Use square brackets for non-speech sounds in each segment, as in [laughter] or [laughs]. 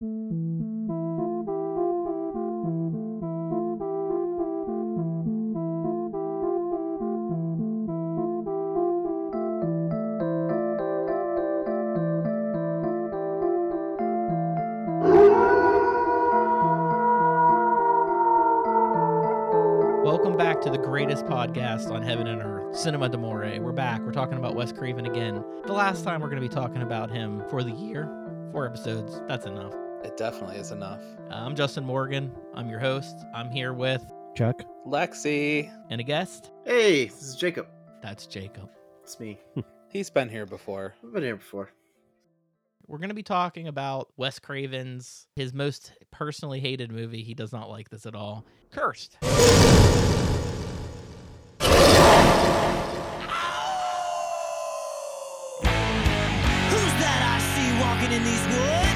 Welcome back to the greatest podcast on heaven and earth, Cinema D'Amore. We're back. We're talking about Wes Craven again. The last time we're going to be talking about him for the year. Four episodes. That's enough. It definitely is enough. Uh, I'm Justin Morgan. I'm your host. I'm here with Chuck. Lexi, and a guest. Hey, this is Jacob. That's Jacob. It's me. [laughs] he's been here before. I've been here before. We're going to be talking about Wes Craven's his most personally hated movie. He does not like this at all. Cursed. Who's that I see walking in these woods?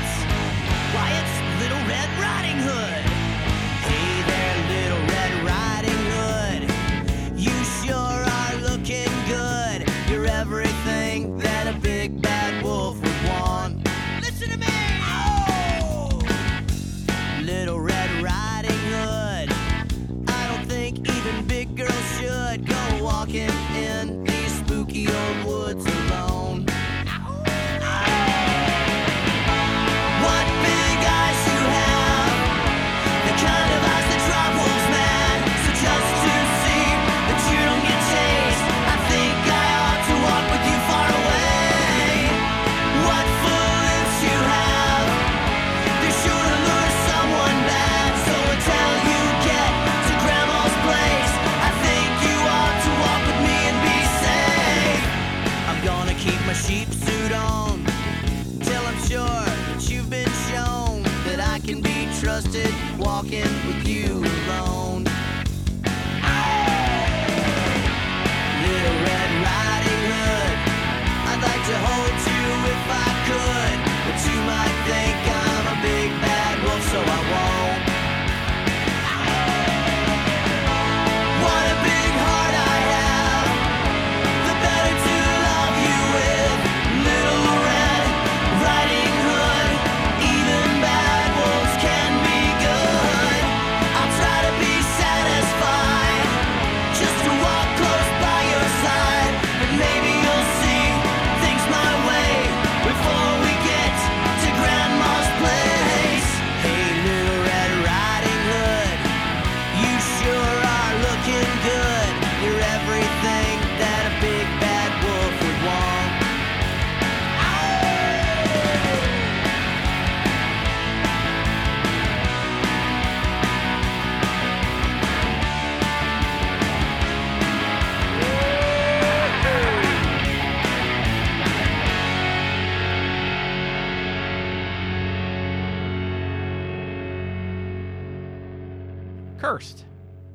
Cursed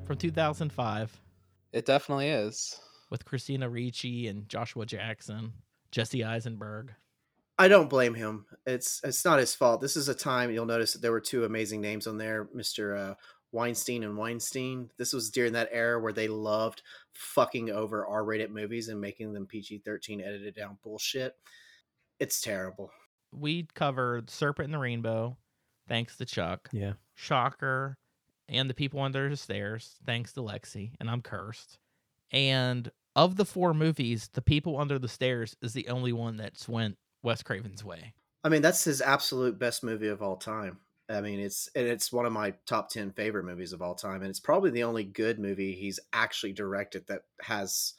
from 2005 It definitely is. with Christina Ricci and Joshua Jackson, Jesse Eisenberg. I don't blame him. It's it's not his fault. This is a time you'll notice that there were two amazing names on there, Mr. Uh, Weinstein and Weinstein. This was during that era where they loved fucking over R-rated movies and making them PG-13 edited down bullshit. It's terrible. We covered Serpent in the Rainbow, thanks to Chuck. Yeah. Shocker, and The People Under the Stairs, thanks to Lexi, and I'm cursed. And of the four movies, The People Under the Stairs is the only one that's went Wes Craven's way. I mean, that's his absolute best movie of all time. I mean, it's and it's one of my top ten favorite movies of all time, and it's probably the only good movie he's actually directed that has,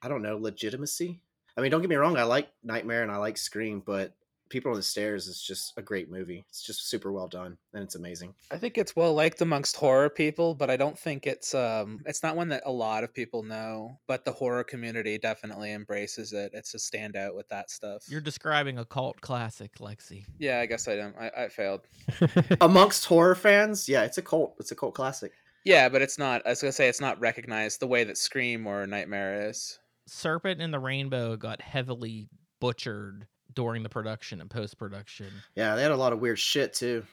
I don't know, legitimacy. I mean, don't get me wrong, I like Nightmare and I like Scream, but People on the Stairs is just a great movie. It's just super well done and it's amazing. I think it's well liked amongst horror people, but I don't think it's um it's not one that a lot of people know. But the horror community definitely embraces it. It's a standout with that stuff. You're describing a cult classic, Lexi. yeah, I guess I don't. I, I failed. [laughs] Amongst horror fans, yeah, it's a cult. It's a cult classic. Yeah, but it's not. I was gonna say it's not recognized the way that Scream or Nightmare is. Serpent in the Rainbow got heavily butchered during the production and post production. Yeah, they had a lot of weird shit too.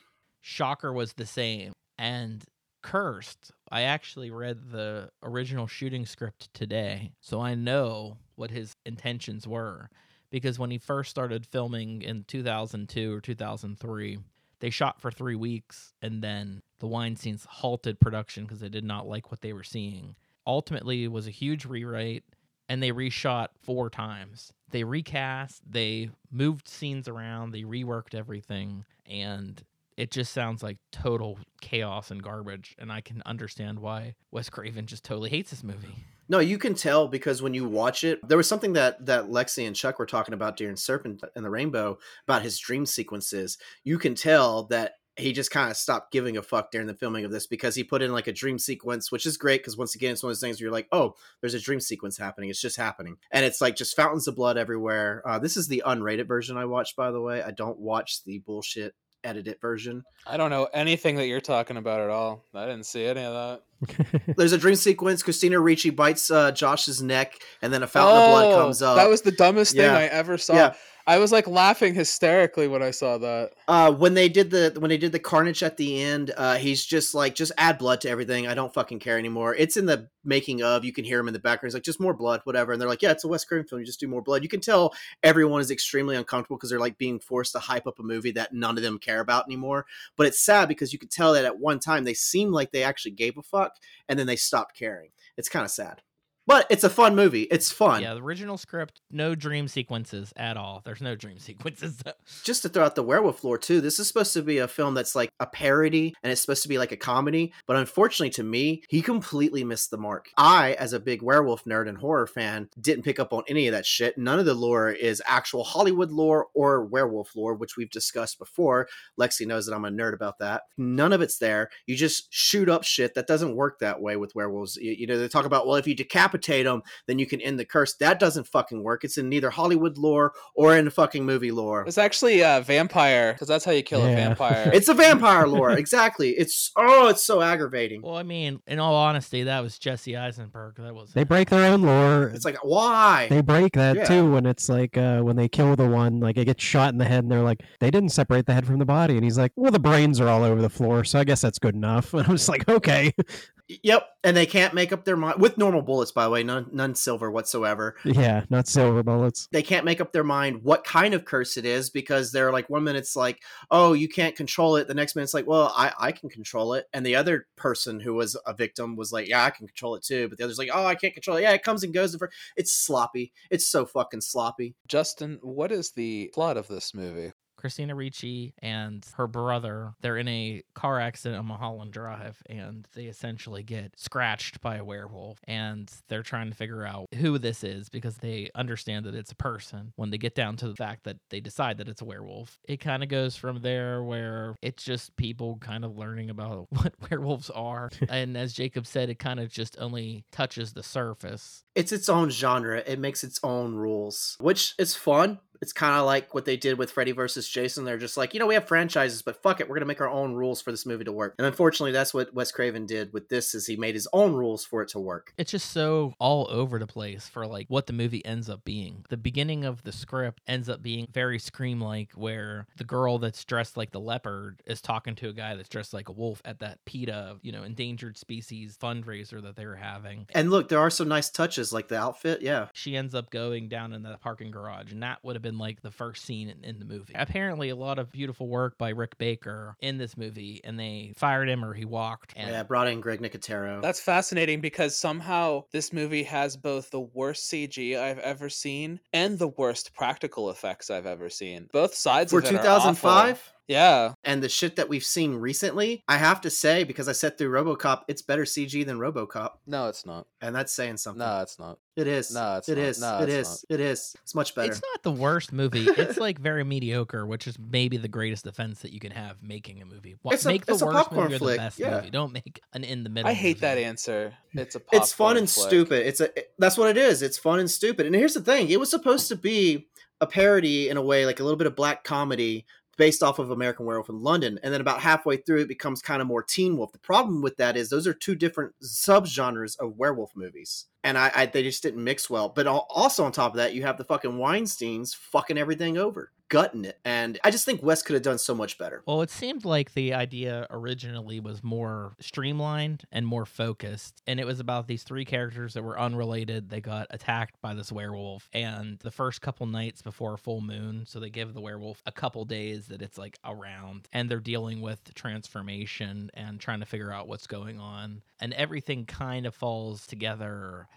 Shocker was the same. And Cursed, I actually read the original shooting script today, so I know what his intentions were. Because when he first started filming in 2002 or 2003, they shot for three weeks and then the Weinsteins halted production because they did not like what they were seeing. Ultimately, it was a huge rewrite and they reshot four times. They recast, they moved scenes around, they reworked everything, and it just sounds like total chaos and garbage. And I can understand why Wes Craven just totally hates this movie. No, you can tell because when you watch it, there was something that that Lexi and Chuck were talking about during Serpent and the Rainbow about his dream sequences. You can tell that he just kind of stopped giving a fuck during the filming of this because he put in like a dream sequence, which is great because once again, it's one of those things where you're like, oh, there's a dream sequence happening. It's just happening. And it's like just fountains of blood everywhere. Uh, this is the unrated version I watched, by the way. I don't watch the bullshit edited version. I don't know anything that you're talking about at all. I didn't see any of that. [laughs] There's a dream sequence. Christina Ricci bites uh, Josh's neck, and then a fountain of blood comes up. Oh, That was the dumbest Yeah. thing I ever saw. Yeah. I was like laughing hysterically when I saw that. uh when they did the when they did the carnage at the end uh he's just like just add blood to everything. I don't fucking care anymore. It's in the making of you can hear him in the background. He's like just more blood whatever. And they're like yeah it's a Wes Craven film. You just do more blood. You can tell everyone is extremely uncomfortable because they're like being forced to hype up a movie that none of them care about anymore. But it's sad because you could tell that at one time they seemed like they actually gave a fuck and then they stopped caring. It's kind of sad but it's a fun movie. It's fun. Yeah, the original script, no dream sequences at all. There's no dream [laughs] sequences. just to throw out the werewolf lore too this is supposed to be a film that's like a parody and it's supposed to be like a comedy. But unfortunately to me he completely missed the mark. I as a big werewolf nerd and horror fan didn't pick up on any of that shit. None of the lore is actual hollywood lore or werewolf lore which we've discussed before. Lexi knows that i'm a nerd about that. None of it's there. You just shoot up shit that doesn't work that way with werewolves. You, you know they talk about well if you decapitate them then you can end the curse that doesn't fucking work it's in neither hollywood lore or in fucking movie lore It's actually a vampire because that's how you kill a vampire. [laughs] it's a vampire lore, [laughs] exactly. It's oh, it's so aggravating. well, I mean, in all honesty, that was Jesse Eisenberg. That was They break their own lore. It's like why? They break that Yeah. too when it's like uh, when they kill the one, like it gets shot in the head, and they're like, they didn't separate the head from the body, and he's like, well, the brains are all over the floor, so I guess that's good enough. [laughs] And I'm just like, okay, Yep, and they can't make up their mind with normal bullets, by the way, none none silver whatsoever. yeah, not silver bullets. They can't make up their mind what kind of curse it is because they're like one minute it's like, oh, you can't control it. The next minute it's like, well, I I can control it. And the other person who was a victim was like, yeah, I can control it too. But the other's like, oh, I can't control it. Yeah, it comes and goes. It's sloppy. It's so fucking sloppy. Justin, what is the plot of this movie? Christina Ricci and her brother. They're in a car accident on Mulholland Drive, and they essentially get scratched by a werewolf. And they're trying to figure out who this is because they understand that it's a person. When they get down to the fact that they decide that it's a werewolf, it kind of goes from there where it's just people kind of learning about [laughs] what werewolves are. [laughs] and as Jacob said, it kind of just only touches the surface. it's its own genre. It makes its own rules, which is fun. It's kind of like what they did with Freddy versus Jason. They're just like, you know, we have franchises, but fuck it, we're gonna make our own rules for this movie to work. And unfortunately, that's what Wes Craven did with this. Is he made his own rules for it to work. it's just so all over the place for like what the movie ends up being. The beginning of the script ends up being very scream like where the girl that's dressed like the leopard is talking to a guy that's dressed like a wolf at that PETA, you know, endangered species fundraiser that they were having. And look, there are some nice touches, like the outfit. Yeah, She ends up going down in the parking garage, and that would have been like the first scene in, in the movie. Apparently, a lot of beautiful work by Rick Baker in this movie, and they fired him or he walked. And yeah. Brought in Greg Nicotero. That's fascinating because somehow this movie has both the worst CG I've ever seen and the worst practical effects I've ever seen. Both sides for of it are awful. 2005. Yeah. And the shit that we've seen recently, I have to say, because I sat through RoboCop, it's better CG than RoboCop, No, it's not. and that's saying something. No, it's not. it is. No, it's It not. is. No, it it's is. It is. It's much better. It's not the worst movie. It's like very mediocre, which is maybe the greatest defense that you can have making a movie. Wa- It's a- make the it's a worst popcorn movie or flick, the best yeah. movie. Don't make an in the middle. I hate that answer. It's a it's fun and flick. stupid. It's a that's what it is. It's fun and stupid. And here's the thing: it was supposed to be a parody in a way, like a little bit of black comedy based off of American Werewolf in London. And then about halfway through, it becomes kind of more Teen Wolf. The problem with that is those are two different subgenres of werewolf movies, and I, I they just didn't mix well. But also on top of that, you have the fucking Weinstein's fucking everything over. Gutting it, and I just think Wes could have done so much better. Well, it seemed like the idea originally was more streamlined and more focused. And it was about these three characters that were unrelated. They got attacked by this werewolf. And the first couple nights before a full moon, so they give the werewolf a couple days that it's like around. And they're dealing with transformation and trying to figure out what's going on. And everything kind of falls together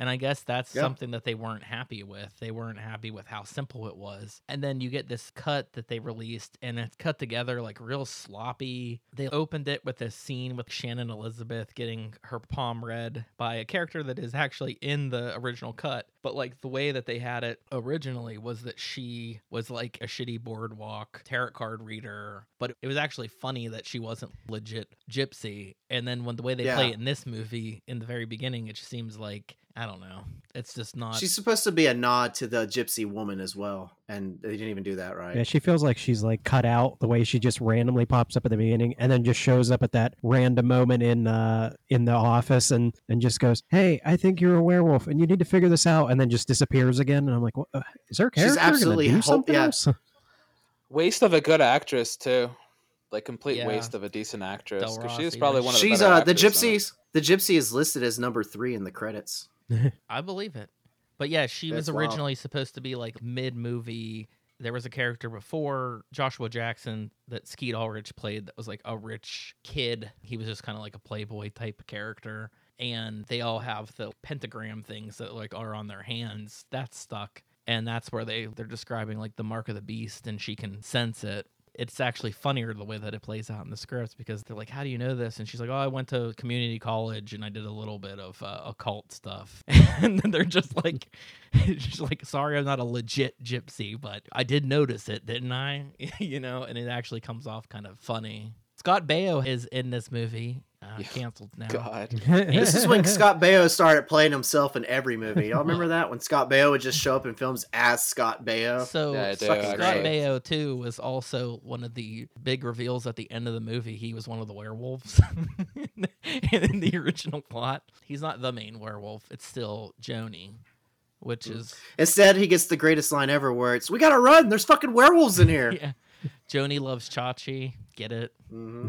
and I guess that's Yeah. something that they weren't happy with. They weren't happy with how simple it was. And then you get this cut that they released, and it's cut together like real sloppy. They opened it with a scene with Shannon Elizabeth getting her palm read by a character that is actually in the original cut. But like the way that they had it originally was that she was like a shitty boardwalk tarot card reader. But it was actually funny that she wasn't legit gypsy. And then when the way they play it in this movie in the very beginning, it just seems like I don't know. It's just not. She's supposed to be a nod to the gypsy woman as well, and they didn't even do that right. Yeah, she feels like she's like cut out the way she just randomly pops up at the beginning and then just shows up at that random moment in uh in the office and and just goes, "Hey, I think you're a werewolf and you need to figure this out," and then just disappears again. And I'm like, what, uh, "Is her She's character gonna absolutely do hol- something yeah. else?" [laughs] Waste of a good actress too. Like complete Yeah. waste of a decent actress. because she was probably like- one of the She's uh the actors in gypsies. The gypsy is listed as number three in the credits. [laughs] I believe it. But yeah, she was That's wild. originally supposed to be like mid movie. There was a character before Joshua Jackson that Skeet Ulrich played that was like a rich kid. He was just kind of like a playboy type character. And they all have the pentagram things that like are on their hands. That's stuck. And that's where they, they're describing like the mark of the beast and she can sense it. It's actually funnier the way that it plays out in the scripts because they're like, How do you know this? And she's like, Oh, I went to community college and I did a little bit of uh, occult stuff. [laughs] and then they're just like, [laughs] She's like, Sorry, I'm not a legit gypsy, but I did notice it, didn't I? [laughs] you know, and it actually comes off kind of funny. Scott Baio is in this movie, uh, Yeah. canceled now. God. [laughs] [laughs] This is when Scott Baio started playing himself in every movie. Y'all remember that when Scott Baio would just show up in films as Scott Baio? So Yeah, do, Scott actually. Baio too was also one of the big reveals at the end of the movie. He was one of the werewolves [laughs] in the original plot. He's not the main werewolf. It's still Joni, which is Instead, he gets the greatest line ever, where it's "We gotta run. There's fucking werewolves in here." yeah. Joni loves Chachi. Get it? hmm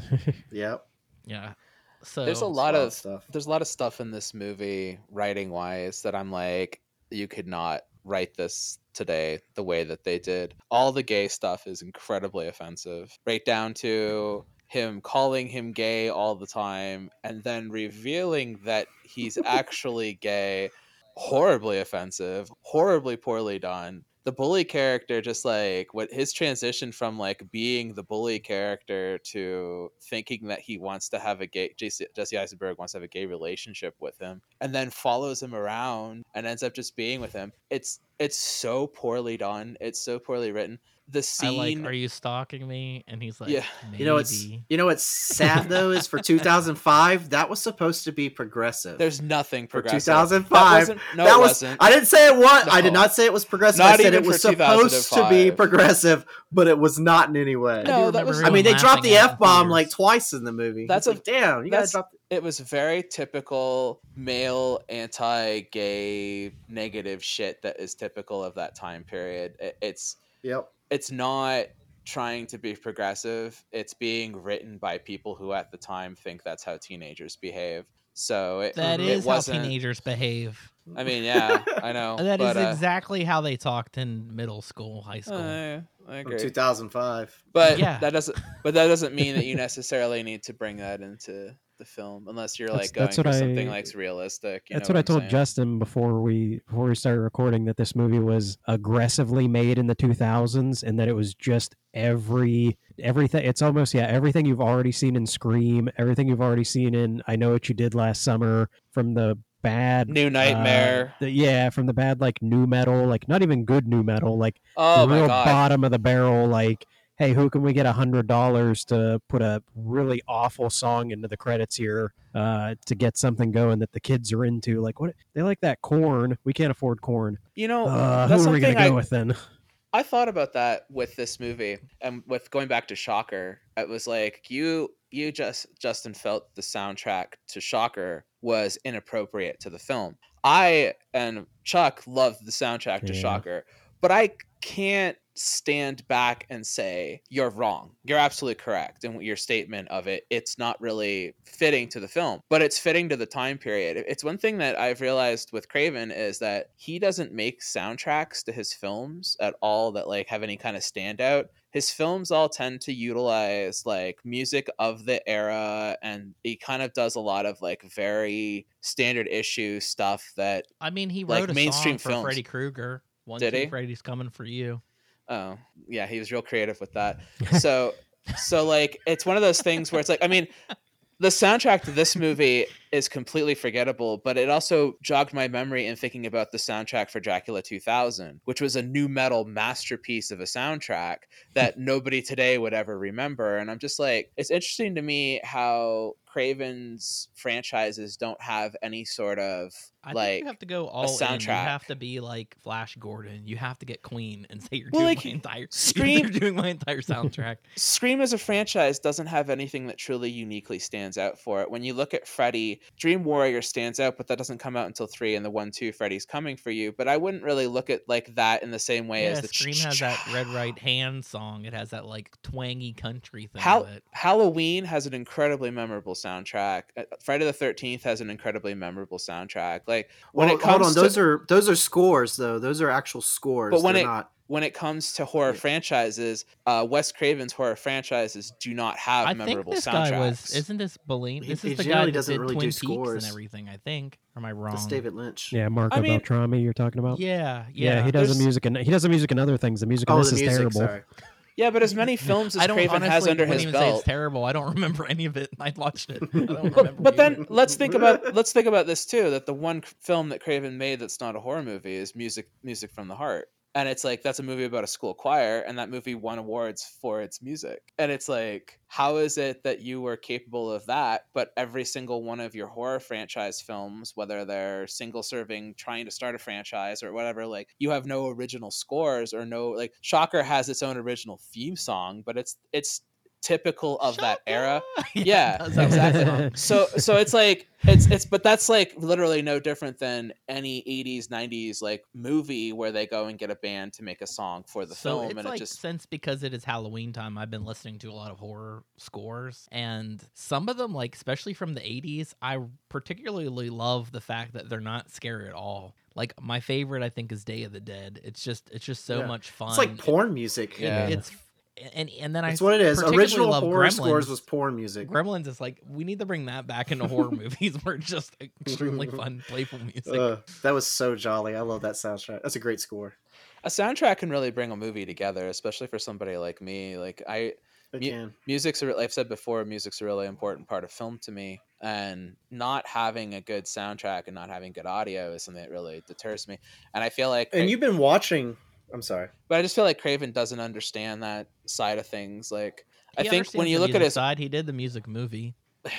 Yep. Yeah. So There's a lot of stuff. There's a lot of stuff in this movie writing wise that I'm like, you could not write this today the way that they did. All the gay stuff is incredibly offensive, right down to him calling him gay all the time and then revealing that he's [laughs] actually gay. Horribly offensive, horribly poorly done. The bully character, just like what his transition from like being the bully character to thinking that he wants to have a gay Jesse, Eisenberg wants to have a gay relationship with him, and then follows him around and ends up just being with him. It's it's so poorly done. It's so poorly written. The I scene, like, are you stalking me? And he's like, Yeah. maybe. You know what's you know what's sad though is for [laughs] 2005 that was supposed to be progressive. there's nothing for progressive. 2005. That wasn't, no, that it was wasn't. I didn't say it was. I did not say it was progressive. Not I said it was supposed to be progressive, but it was not in any way. I No, that was- I mean, they dropped the f bomb like twice in the movie. That's It's a- like, damn, you gotta that's- drop. it was very typical male anti-gay negative shit that is typical of that time period. It- It's Yep. It's not trying to be progressive. It's being written by people who at the time think that's how teenagers behave. So it, That it is how wasn't. teenagers behave. I mean, yeah, I [laughs] know. That is but, uh, exactly how they talked in middle school, high school. I, I agree. 2005. But Yeah. that doesn't. But that doesn't mean that you necessarily need to bring that into the film, unless you're That's- like going that's for what something I- like realistic. You That's know what I told saying? Justin before we before we started recording that this movie was aggressively made in the 2000s and that it was just every everything it's almost yeah everything you've already seen in Scream, everything you've already seen in I know what you did last summer from the bad New uh, Nightmare. the- yeah, from the bad like nu metal, like not even good nu metal, like oh real god! bottom of the barrel like hey who can we get a hundred dollars to put a really awful song into the credits here uh, to get something going that the kids are into like what they like that Korn we can't afford Korn You know, uh, that's who are we gonna go I, with then I thought about that with this movie and with going back to Shocker. It was like you you just Justin felt the soundtrack to Shocker was inappropriate to the film. I and Chuck loved the soundtrack to Yeah. Shocker, but I can't stand back and say you're wrong. You're absolutely correct in your statement of it. It's not really fitting to the film, but it's fitting to the time period. It's one thing that I've realized with Craven is that he doesn't make soundtracks to his films at all that like have any kind of standout. His films all tend to utilize like music of the era and he kind of does a lot of like very standard issue stuff that I mean, he Like wrote a mainstream song for films. Freddy Krueger. One, Did he? Freddy's coming for you. Oh, yeah, he was real creative with that. [laughs] So, so like it's one of those things where it's like, I mean, the soundtrack to this movie is completely forgettable, but it also jogged my memory in thinking about the soundtrack for Dracula 2000, which was a nu metal masterpiece of a soundtrack [laughs] that nobody today would ever remember. And I'm just like, it's interesting to me how Craven's franchises don't have any sort of I like think you have to go all in. You have to be like Flash Gordon. You have to get Queen and say you're Well, doing like, my entire [laughs] Scream- You're doing my entire soundtrack. Scream as a franchise doesn't have anything that truly uniquely stands out for it. When you look at Freddy, Dream Warrior stands out, but that doesn't come out until three, and the one two Freddy's coming for you. But I wouldn't really look at like that in the same way yeah, as the Scream has that Red Right Hand song. It has that like twangy country thing. Hal- Halloween has an incredibly memorable soundtrack. Uh, Friday the Thirteenth has an incredibly memorable soundtrack. Like when Well, it comes hold on, to, those are those are scores though. Those are actual scores. But when They're it- not when it comes to horror franchises, uh, Wes Craven's horror franchises do not have I think memorable this soundtracks. guy was. Isn't this Bellini? He- This he is the guy generally that doesn't did really Twin do Peaks scores. and everything. I think. Or am I wrong? that's David Lynch. Yeah, Marco I mean- Beltrami, you're talking about. Yeah, Yeah, yeah. he does the music and he does the music and other things. The music in Oh, this the is music. terrible. Sorry. yeah, but as many [laughs] films as I don't Craven honestly has under wouldn't his even say it's terrible. I don't remember [laughs] any of it. I watched it. I don't But, but then let's think about let's think about this too. That the one film that Craven made that's not a horror movie is music music from the heart, and it's like that's a movie about a school choir, and that movie won awards for its music. And it's like, how is it that you were capable of that, but every single one of your horror franchise films, whether they're single serving, trying to start a franchise or whatever, like you have no original scores or no like Shocker has its own original theme song, but it's it's typical of that era. [laughs] Yeah, it does have exactly. [laughs] so so it's like it's it's but that's like literally no different than any 80s 90s like movie where they go and get a band to make a song for the so film it's and like it just since because it is Halloween time, I've been listening to a lot of horror scores, and some of them, like especially from the '80s, I particularly love the fact that they're not scary at all. Like my favorite, I think, is Day of the Dead. It's just it's just so Yeah. much fun. It's like porn music. It- Yeah. It's and and then I That's what it is. Original love horror Gremlins. scores was porn music. Gremlins is like we need to bring that back into horror [laughs] movies where it's just extremely fun, playful music. Ugh, that was so jolly. I love that soundtrack. That's a great score. a soundtrack can really bring a movie together especially for somebody like me like i It Mu- music's a, re- like i've said before music's a really important part of film to me and not having a good soundtrack and not having good audio is something that really deters me and i feel like And you've been watching. I'm sorry. but i just feel like craven doesn't understand that side of things like i think when you look at his side, he did the music movie. [sighs] yeah,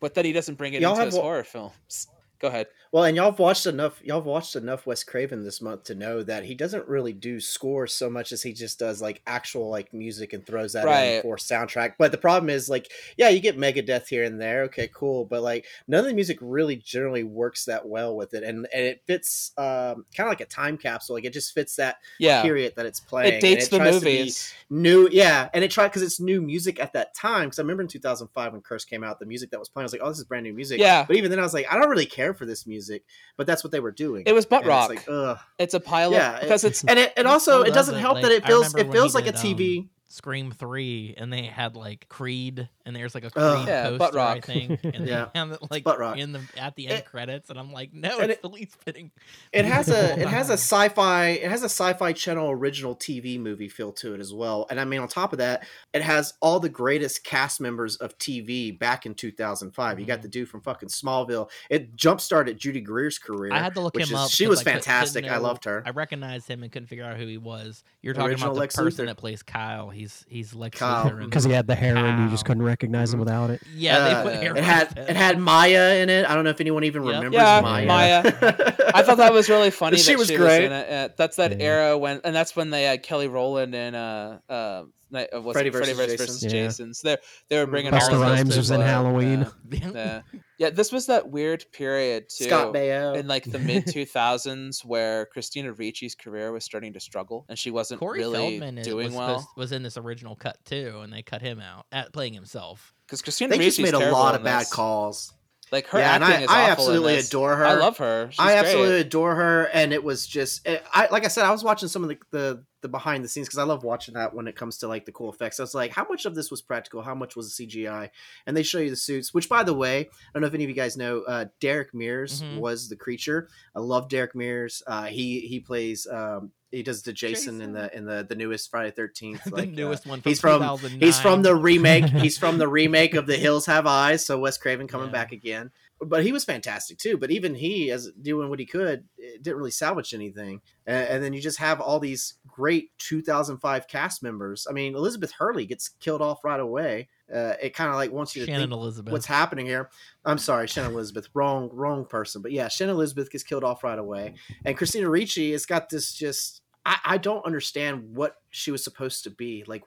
but that he doesn't bring it Y'all into have his wa- horror films. Go ahead. Well, and y'all watched enough. Y'all watched enough Wes Craven this month to know that he doesn't really do scores so much as he just does like actual like music and throws that in for soundtrack. But the problem is like, yeah, you get Megadeth here and there. Okay, cool. But like, none of the music really generally works that well with it, and and it fits um, kind of like a time capsule. Like it just fits that Yeah, period that it's playing. it and dates the tries to movies. new yeah and it tried because it's new music at that time because i remember in 2005 when curse came out the music that was playing i was like oh this is brand new music Yeah. but even then i was like i don't really care for this music but that's what they were doing It was butt And rock. it's like ugh. It's a pile Yeah, of because it's [laughs] and it, and also it doesn't it. help Like, that it feels it feels he like a tv um, Scream Three, and they had like Creed, and there's like a Creed Ugh. Yeah, butt poster, I rock. think, [laughs] and Yeah. they have it like rock. in the at the end It- credits, and I'm like, no, and it's the least fitting. it has a it has a sci-fi it has a sci-fi channel original tv movie feel to it as well and i mean on top of that it has all the greatest cast members of tv back in 2005 you got Mhm. the dude from fucking smallville it jump-started judy greer's career I had to look which him is- up. she 'cause was I cou- didn't fantastic i loved her I recognized him and couldn't figure out who he was. You're talking Original about the Lex person Luthor. that plays Kyle. He's he's Lex Kyle. Luthor. because he had the hair and you just couldn't recognize him Mhm. without it. yeah, Uh, they put it hair it had his it had Maya in it. I don't know if anyone even Yep. remembers Yeah, Maya. Maya. [laughs] I thought that was really funny. She that was she great. Was in it. Uh, that's that Yeah. era when, and that's when they had Kelly Rowland and uh, uh, Night of what's Freddy it? Freddy versus versus, Jason. Jason. So they're they were bringing Busta all of Rhymes to was in. Halloween. Yeah, yeah. Yeah, this was that weird period too. Scott Baio. in like the mid 2000s where Christina Ricci's career was starting to struggle and she wasn't Corey really Feldman is, doing was, well supposed- was in this original cut too, and they cut him out at playing himself. because Christina they Ricci's just made a lot of bad calls. Like her yeah, and acting I, is I awful in absolutely this. adore her. I love her. She's I great. absolutely adore her, and it was just, eh, I like I said, I was watching some of the the, the behind the scenes because I love watching that when it comes to like the cool effects. I was like, how much of this was practical? How much was the CGI? And they show you the suits. Which, by the way, I don't know if any of you guys know, uh, Derek Mears Mhm. was the creature. I love Derek Mears. Uh, he he plays. Um, he does the Jason, in the in the the newest Friday Thirteenth. [laughs] the Like, uh, newest one. From he's from- He's from the remake. He's from the remake of The [laughs] Hills Have Eyes. So Wes Craven coming Yeah. back again. But he was fantastic too. But even he, as doing what he could, didn't really salvage anything. And, and then you just have all these great 2005 cast members. I mean, Elizabeth Hurley gets killed off right away. Uh, it kind of like wants you to Shannon think Elizabeth. what's happening here. I'm sorry, Shannon Elizabeth, wrong, wrong person. But yeah, Shannon Elizabeth gets killed off right away, and Christina Ricci has got this just. I, I don't understand what she was supposed to be like.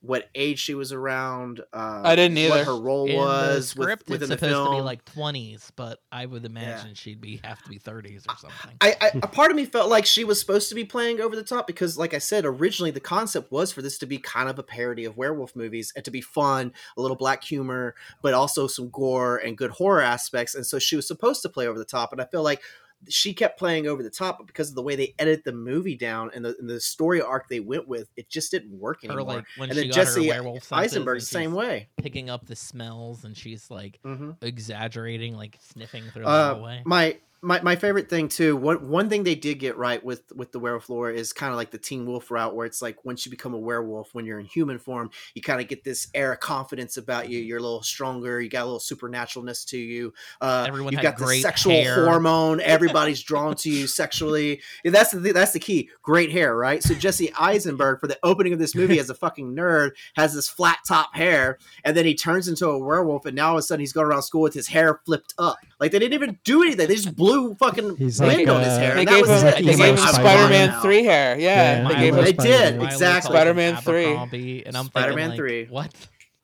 What age she was around? Uh, I didn't either. What her role in was the script, within it's the supposed film. to be like 20s, but I would imagine she'd be have to be 30s or something. I, I a part of me felt like she was supposed to be playing over the top because, like I said, originally the concept was for this to be kind of a parody of werewolf movies and to be fun, a little black humor, but also some gore and good horror aspects. And so she was supposed to play over the top. And I feel like she kept playing over the top, but because of the way they edit the movie down and the, and the story arc they went with, it just didn't work Her anymore. like when and she then got Jesse her werewolf Eisenberg, same way. picking up the smells and she's like hmm exaggerating, like sniffing through the Uh, hallway. my my my favorite thing too. One one thing they did get right with with the werewolf lore is kind of like the Teen Wolf route, where it's like once you become a werewolf, when you're in human form, you kind of get this air of confidence about you. You're a little stronger. You got a little supernaturalness to you. Uh, Everyone you've got the sexual hair. hormone. [laughs] Everybody's drawn to you sexually. And that's the that's the key. Great hair, right? So Jesse [laughs] Eisenberg for the opening of this movie as a [laughs] fucking nerd has this flat top hair, and then he turns into a werewolf, and now all of a sudden he's going around school with his hair flipped up. Like they didn't even do anything. They just blew fucking He's wind like, on his uh, hair. They and that gave was him, it. they gave him Spider-Man Spider-Man. 3 hair. Yeah, Yeah, they gave love him They did, Miley exactly. Spider-Man and 3. Abercrombie, and I'm Spider-Man like, 3. What?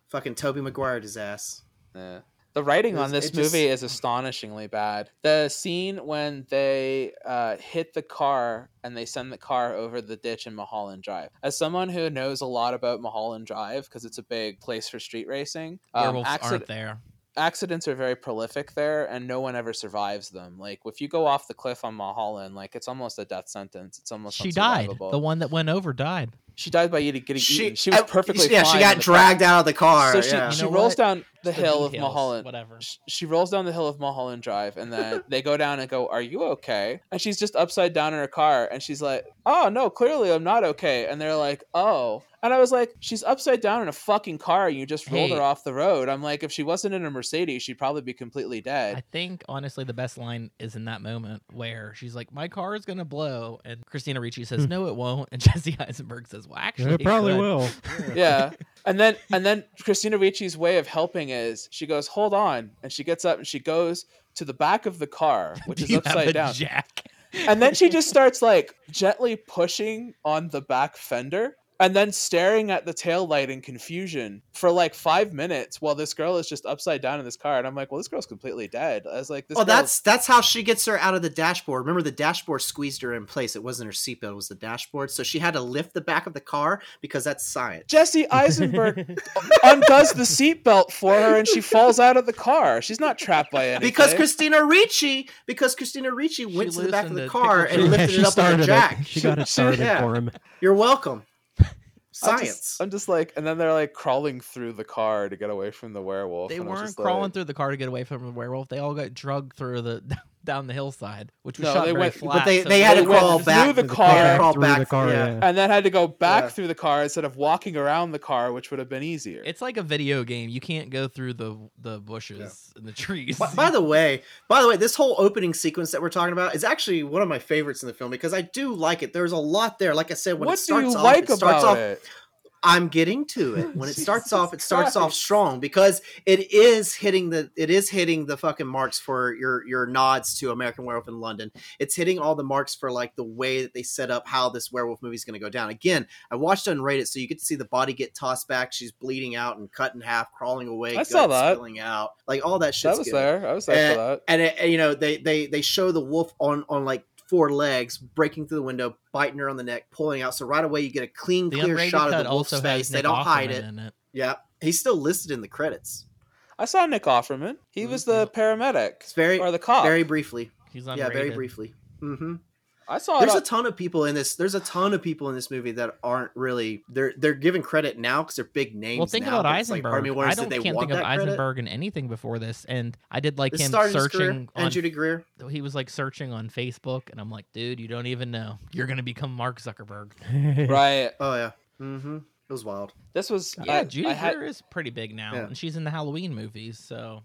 fucking Tobey Maguire his ass. Yeah. The writing It on this it just- movie is astonishingly bad. The scene when they uh, hit the car and they send the car over the ditch in Mulholland Drive. As someone who knows a lot about Mulholland Drive because it's a big place for street racing, um, Werewolves acci- aren't there. Accidents are very prolific there, and no one ever survives them. Like if you go off the cliff on Mulholland, like it's almost a death sentence. It's almost She died. The one that went over died. She died by eating, getting She, eaten. She was perfectly Yeah, fine she got in the car. dragged out of the car. So she, yeah. she You know rolls what? down the It's hill of details, Mulholland. Whatever. she rolls down the hill of Mulholland Drive, and then they go down and go, "Are you okay?" And she's just upside down in her car, and she's like, "Oh no, clearly I'm not okay." And they're like, "Oh." And I was like, "She's upside down in a fucking car, and you just rolled Hey. her off the road." I'm like, if she wasn't in a Mercedes, she'd probably be completely dead. I think honestly the best line is in that moment where she's like, "My car is gonna blow," and Christina Ricci says, Hmm. "No, it won't," and [laughs] Jesse Eisenberg says, "Well, actually, it probably could." will. [laughs] yeah. And then and then Christina Ricci's way of helping is she goes, "Hold on," and she gets up and she goes to the back of the car, [laughs] which Do is upside down. Jack. and then she just starts like gently pushing on the back fender and then staring at the tail light in confusion for like five minutes while this girl is just upside down in this car and i'm like well this girl's completely dead i was like this Oh, that's that's how she gets her out of the dashboard. Remember, the dashboard squeezed her in place. It wasn't her seatbelt; it was the dashboard. So she had to lift the back of the car because that's science. jesse eisenberg [laughs] undoes the seatbelt for her and she falls out of the car she's not trapped by anything Because Christina Ricci, because Christina Ricci went to the back of loosened the car picked and Yeah, lifted it up with a jack. it. She got it [laughs] She- started yeah. for him. You're welcome. I'm Science. just, I'm just like and then they're like crawling through the car to get away from the werewolf They and weren't just crawling like- through the car to get away from the werewolf. They all got drugged through the [laughs] down the hillside, which was No, shot they very went- flat. but they, so they had they to went crawl through the They had car. crawl Through back. the car, yeah. yeah. and then had to go back Yeah. through the car instead of walking around the car which would have been easier It's like a video game. You can't go through the the bushes and the trees. By, by the way, by the way, this whole opening sequence that we're talking about is actually one of my favorites in the film because I do like it. There's a lot there. Like I said, when what it starts do you off, like it starts about off. it I'm getting to [laughs] it. When it starts off, it starts off strong because it is hitting the it is hitting the fucking marks for your your nods to American Werewolf in London. It's hitting all the marks for like the way that they set up how this werewolf movie is going to go down. Again, I watched unrated, so you get to see the body get tossed back. She's bleeding out and cut in half, crawling away. I saw that. spilling out. Like all that shit. that was there. I was there for that. And, it, and, you know they they they show the wolf on on like four legs breaking through the window, biting her on the neck, pulling out. So right away you get a clean, The clear shot of the wolf's also face. They Nick don't hide it. in it. Yeah, he's still listed in the credits. I saw Nick Offerman. He was the paramedic It's very or the cop. very briefly. He's Yeah, very unrated. briefly. hmm I saw There's it. a on- ton of people in this. There's a ton of people in this movie that aren't really. They're they're given credit now because they're big names. Well, think now, about but it's like, Eisenberg. part me I don't they can't think of that credit? Eisenberg in anything before this, and I did like This him searching career. on. And Judy Greer. He was like searching on Facebook, and I'm like, dude, you don't even know. You're gonna become Mark Zuckerberg. right. Oh yeah. Mm-hmm. It was wild. This was Yeah, I, Judy I had, Greer is pretty big now, Yeah. and she's in the Halloween movies. So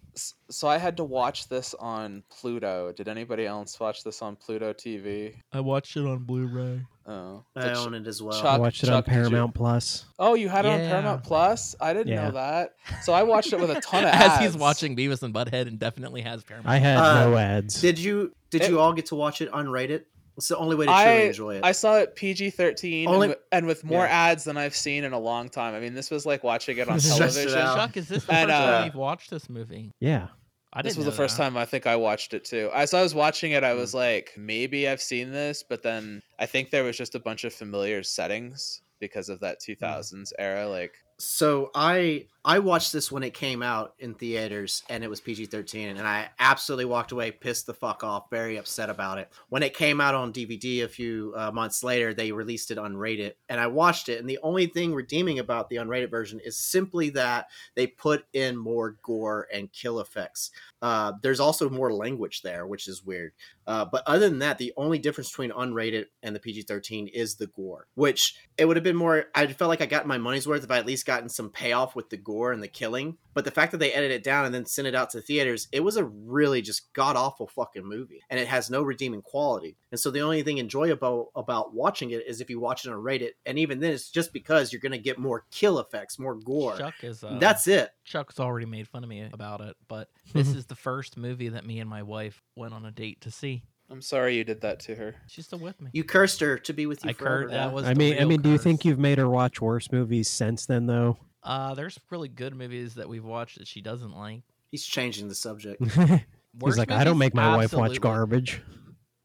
so I had to watch this on Pluto. Did anybody else watch this on Pluto TV? I watched it on Blu-ray. Oh, I own it as well. Chuck- I watched it on Chuck, did you- Paramount Plus. Oh, you had it on Paramount Plus? I didn't Yeah. know that. So I watched it with a [laughs] ton of As ads. he's watching Beavis and Butthead, and definitely has Paramount. I had Uh, no ads. Did you did It- you all get to watch it unrated? It's the only way to truly I enjoy it. I saw it PG thirteen Only- and, and with more Yeah. ads than I've seen in a long time. I mean, this was like watching it [laughs] on Stretched it television. out. Chuck, is this the And, first uh, time you've watched this movie? yeah. I This didn't was the know first time I think I watched it too. As I was watching it, I was like, maybe I've seen this, but then I think there was just a bunch of familiar settings because of that 2000s era. Like, so I I watched this when it came out in theaters and it was PG thirteen and I absolutely walked away pissed the fuck off, very upset about it. When it came out on DVD a few uh, months later, they released it unrated and I watched it. And the only thing redeeming about the unrated version is simply that they put in more gore and kill effects. Uh, there's also more language there, which is weird. Uh, but other than that, the only difference between unrated and the PG 13 is the gore, which it would have been more. I felt like I got my money's worth if I at least gotten some payoff with the gore and the killing. But the fact that they edited it down and then sent it out to theaters, it was a really just god awful fucking movie. And it has no redeeming quality. And so the only thing enjoyable about watching it is if you watch it and rate it, And even then, it's just because you're going to get more kill effects, more gore. Chuck is. Uh, That's it. Chuck's already made fun of me about it, but [laughs] this is the first movie that me and my wife went on a date to see. I'm sorry you did that to her. She's still with me. You cursed her to be with you I forever. cur- that was. I mean, I real mean, do you think you've made her watch worse movies since then, though? Uh, there's really good movies that we've watched that she doesn't like. He's changing the subject. [laughs] He's Worst like, I don't make my wife watch garbage.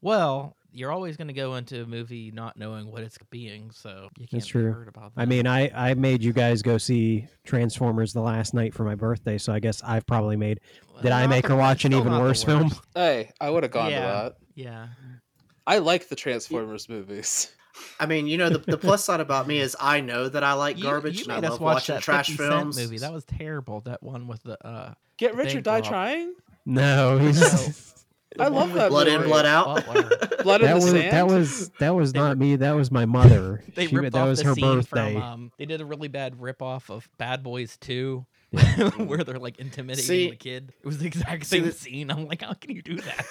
Well, you're always going to go into a movie not knowing what it's being, so you can't That's true. hurt about that. I mean, I, I made you guys go see Transformers the last night for my birthday, so I guess I've probably made. did I make her watch an even not worse film? Hey, I would have gone Yeah. to that. Yeah. I like the Transformers movies. I mean, you know, the, the plus side about me is I know that I like garbage you and I made love watch watching that trash 50 Cent films. movie. That was terrible. That one with the uh, Get Rich or Die Bob. Trying. No, he's, [laughs] I love that blood in, blood out. Butler. [laughs] Blood in that the was sand. that was that was They not rip- me. That was my mother. [laughs] they She- ripped that off was the her scene birthday. from. Um, they did a really bad rip off of Bad Boys Two, where they're like intimidating See- the kid. It was the exact same the- scene. I'm like, how can you do that?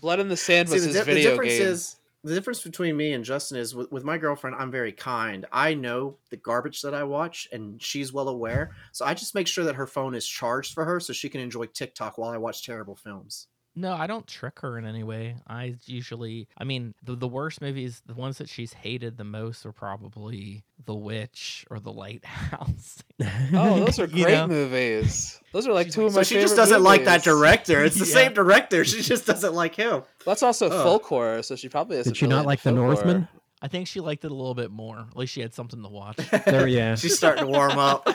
Blood in the Sand See, was the, his di- the video difference game. is the difference between me and Justin is with, with my girlfriend. I'm very kind. I know the garbage that I watch, and she's well aware. So I just make sure that her phone is charged for her, so she can enjoy TikTok while I watch terrible films. No, I don't trick her in any way. I usually, I mean, the the worst movies, the ones that she's hated the most, are probably The Witch or The Lighthouse. [laughs] Oh, those are [laughs] You great know? movies. Those are like She's two like- of So my she just doesn't like that director. It's the [laughs] Yeah. same director. She just doesn't like him. That's also Oh. folk horror, so she probably has. Did she not like the Northman? Northman? I think she liked it a little bit more. At least she had something to watch. There, yeah. She's starting to warm up.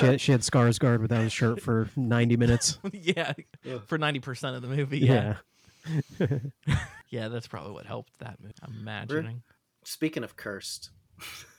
She had, she had Skarsgård without his shirt for ninety minutes. [laughs] yeah, Yeah. for ninety percent of the movie. Yeah. Yeah. [laughs] yeah, that's probably what helped that movie. I'm imagining. Speaking of cursed,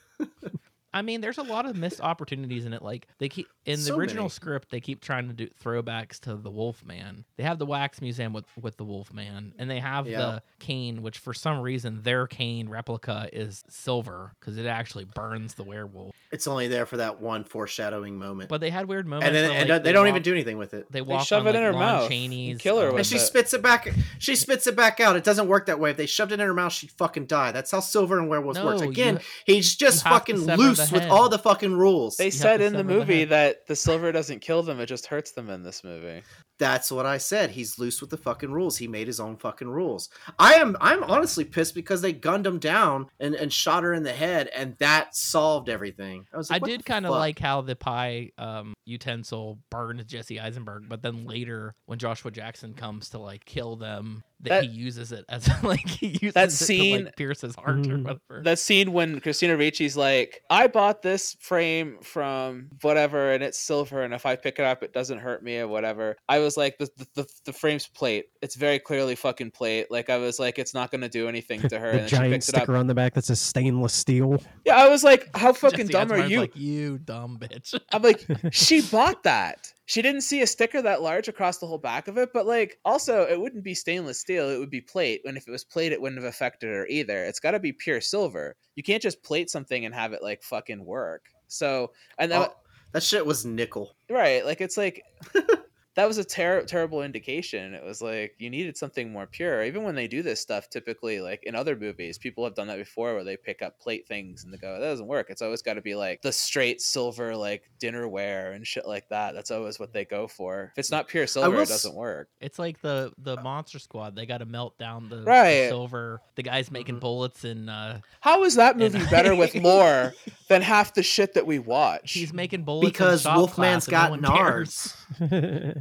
[laughs] I mean, there's a lot of missed opportunities in it. Like they keep in the So original many. script, they keep trying to do throwbacks to the Wolfman. They have the wax museum with with the Wolfman, and they have Yeah. the cane, which for some reason their cane replica is silver because it actually burns the werewolf. it's only there for that one foreshadowing moment, But they had weird moments. and then where, and like, they don't even do anything with it. They They walk shove on, it in like, her mouth and Chaney's, kill her um, And she it. spits it back. She spits it back out. It doesn't work that way. If they shoved it in her mouth, she'd fucking die. That's how silver and werewolves works. Again, you- he's just you have to fucking sever loose the with all the fucking rules. They have said in the sever the movie that the silver doesn't kill them; it just hurts them in this movie. That's what I said. He's loose with the fucking rules. He made his own fucking rules. I am I'm honestly pissed because they gunned him down and, and shot her in the head, and that solved everything. I was I like, what did kind of like how the pie um, utensil burned Jesse Eisenberg, but then later when Joshua Jackson comes to like kill them, that, That- he uses it as [laughs] like he uses That it to scene- like pierce his heart or Mhm. whatever. That scene when Christina Ricci's like, "I bought this frame from whatever, and it's silver, and if I pick it up, it doesn't hurt me or whatever." I was like, "The the, the, the frame's plate. It's very clearly fucking plate." Like I was like, "It's not gonna do anything [laughs] to her." the and then she giant picks it up. sticker on the back that says stainless steel. Yeah, I was like, "How [laughs] fucking Jesse dumb are you?" Like you dumb bitch. I'm like, she bought that. She didn't see a sticker that large across the whole back of it, but like, also, it wouldn't be stainless steel. It would be plate. And if it was plate, it wouldn't have affected her either. It's got to be pure silver. You can't just plate something and have it like fucking work. So, and that, Oh, that shit was nickel. right, like it's like [laughs] that was a ter- terrible indication. It was like you needed something more pure. Even when they do this stuff, typically, like in other movies, people have done that before, where they pick up plate things and they go, "That doesn't work." It's always got to be like the straight silver, like dinnerware and shit like that. That's always what they go for. If it's not pure silver, will it doesn't work. It's like the the Monster Squad. They got to melt down the, the Right. silver. The guys making Mhm. bullets and uh, How is that And- movie [laughs] better with more than half the shit that we watch? he's making bullets Because shop Wolfman's class and no got one cares. nards. [laughs]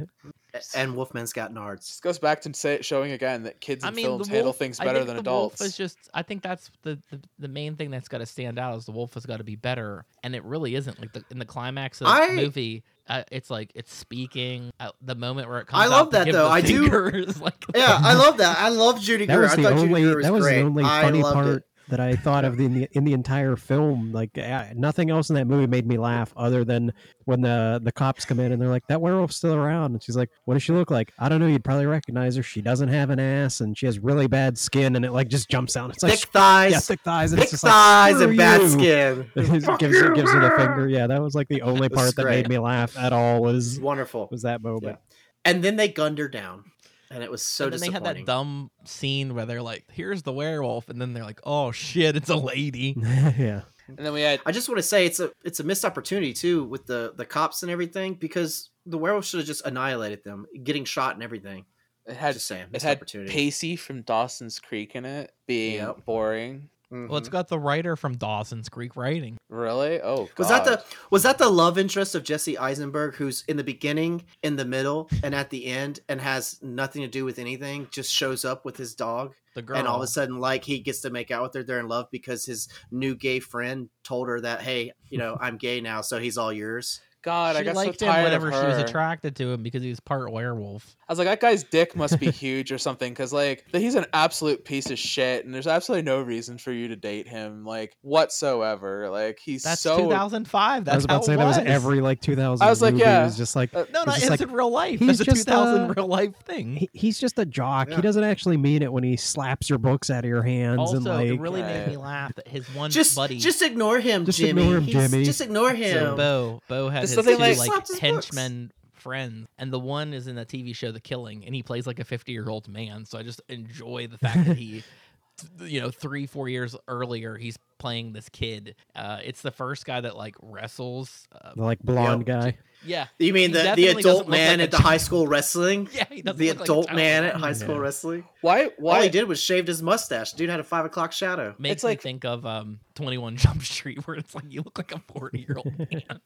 And Wolfman's got nards. This goes back to say, showing again that kids in I mean, films the handle wolf, things I better think than the adults. Wolf is just. I think that's the, the the main thing that's got to stand out is the wolf has got to be better, and it really isn't. Like the, in the climax of I- the movie, uh, it's like it's speaking. Uh, the moment where it comes, I love out that, though. the I do- finger [laughs] like Yeah, I love that. I love Judy that Greer. was I the thought only Judy Greer was that was great. the only funny part it. That I thought of in the in the entire film. Like nothing else in that movie made me laugh other than when the the cops come in and they're like, "That werewolf's still around," and she's like, "What does she look like?" I don't know. You'd probably recognize her. She doesn't have an ass and she has really bad skin, and it like just jumps out. It's like Thick thighs, yeah, thick thighs, and thick it's just like, thighs, and bad you." skin. [laughs] It gives, Fuck gives her you. gives her the finger. Yeah, that was like the only part that great. made me laugh at all. Was Wonderful. was that moment? Yeah. And then they gunned her down, and it was so and then they had that dumb scene where they're like, "Here's the werewolf," and then they're like, "Oh shit, it's a lady." [laughs] yeah. and then we had I just want to say it's a it's a missed opportunity too with the the cops and everything because the werewolf should have just annihilated them, getting shot and everything. it had Just saying, it had opportunity. Pacey from Dawson's Creek in it being Yep. boring. Well, it's mm-hmm. got the writer from Dawson's Creek writing. Really? Oh, Was that the was that the love interest of Jesse Eisenberg, who's in the beginning, in the middle, and at the end, and has nothing to do with anything, just shows up with his dog, The girl. and all of a sudden, like he gets to make out with her, they're in love because his new gay friend told her that, hey, you know, I'm gay now, so he's all yours. God, I she got so liked tired him whenever of she was attracted to him because he was part werewolf. I was like, that guy's dick must be huge or something, because like he's an absolute piece of shit, and there's absolutely no reason for you to date him, like whatsoever. Like he's That's so 2005. That's I was about to say it that was was every like 2000. I was like, movie. yeah. It was just like Uh, No, no, It's it's, just like- in real life. he's That's a 2000 uh, real life thing. he, he's just a jock. Yeah. He doesn't actually mean it when he slaps your books out of your hands also, and like it really made me laugh that his one Just buddy, just ignore him, Just Jimmy. ignore him, He's- Jimmy. Just ignore so him. Bo, Bo has This his two like- like books. henchmen friends, and the one is in the TV show The Killing, and he plays like a 50 year old man. So I just enjoy the fact that he, [laughs] you know, three four years earlier, he's playing this kid. Uh, it's the first guy that like wrestles. Uh, like blonde Yep. guy. yeah, You mean the, the adult man like at the child. high school wrestling? [laughs] yeah, he The look like adult man at high school Yeah. wrestling? why All he did was shaved his mustache. Dude had a five o'clock shadow. Makes It's me like- think of um 21 Jump Street, [laughs] where it's like you look like a 40 year old [laughs] man.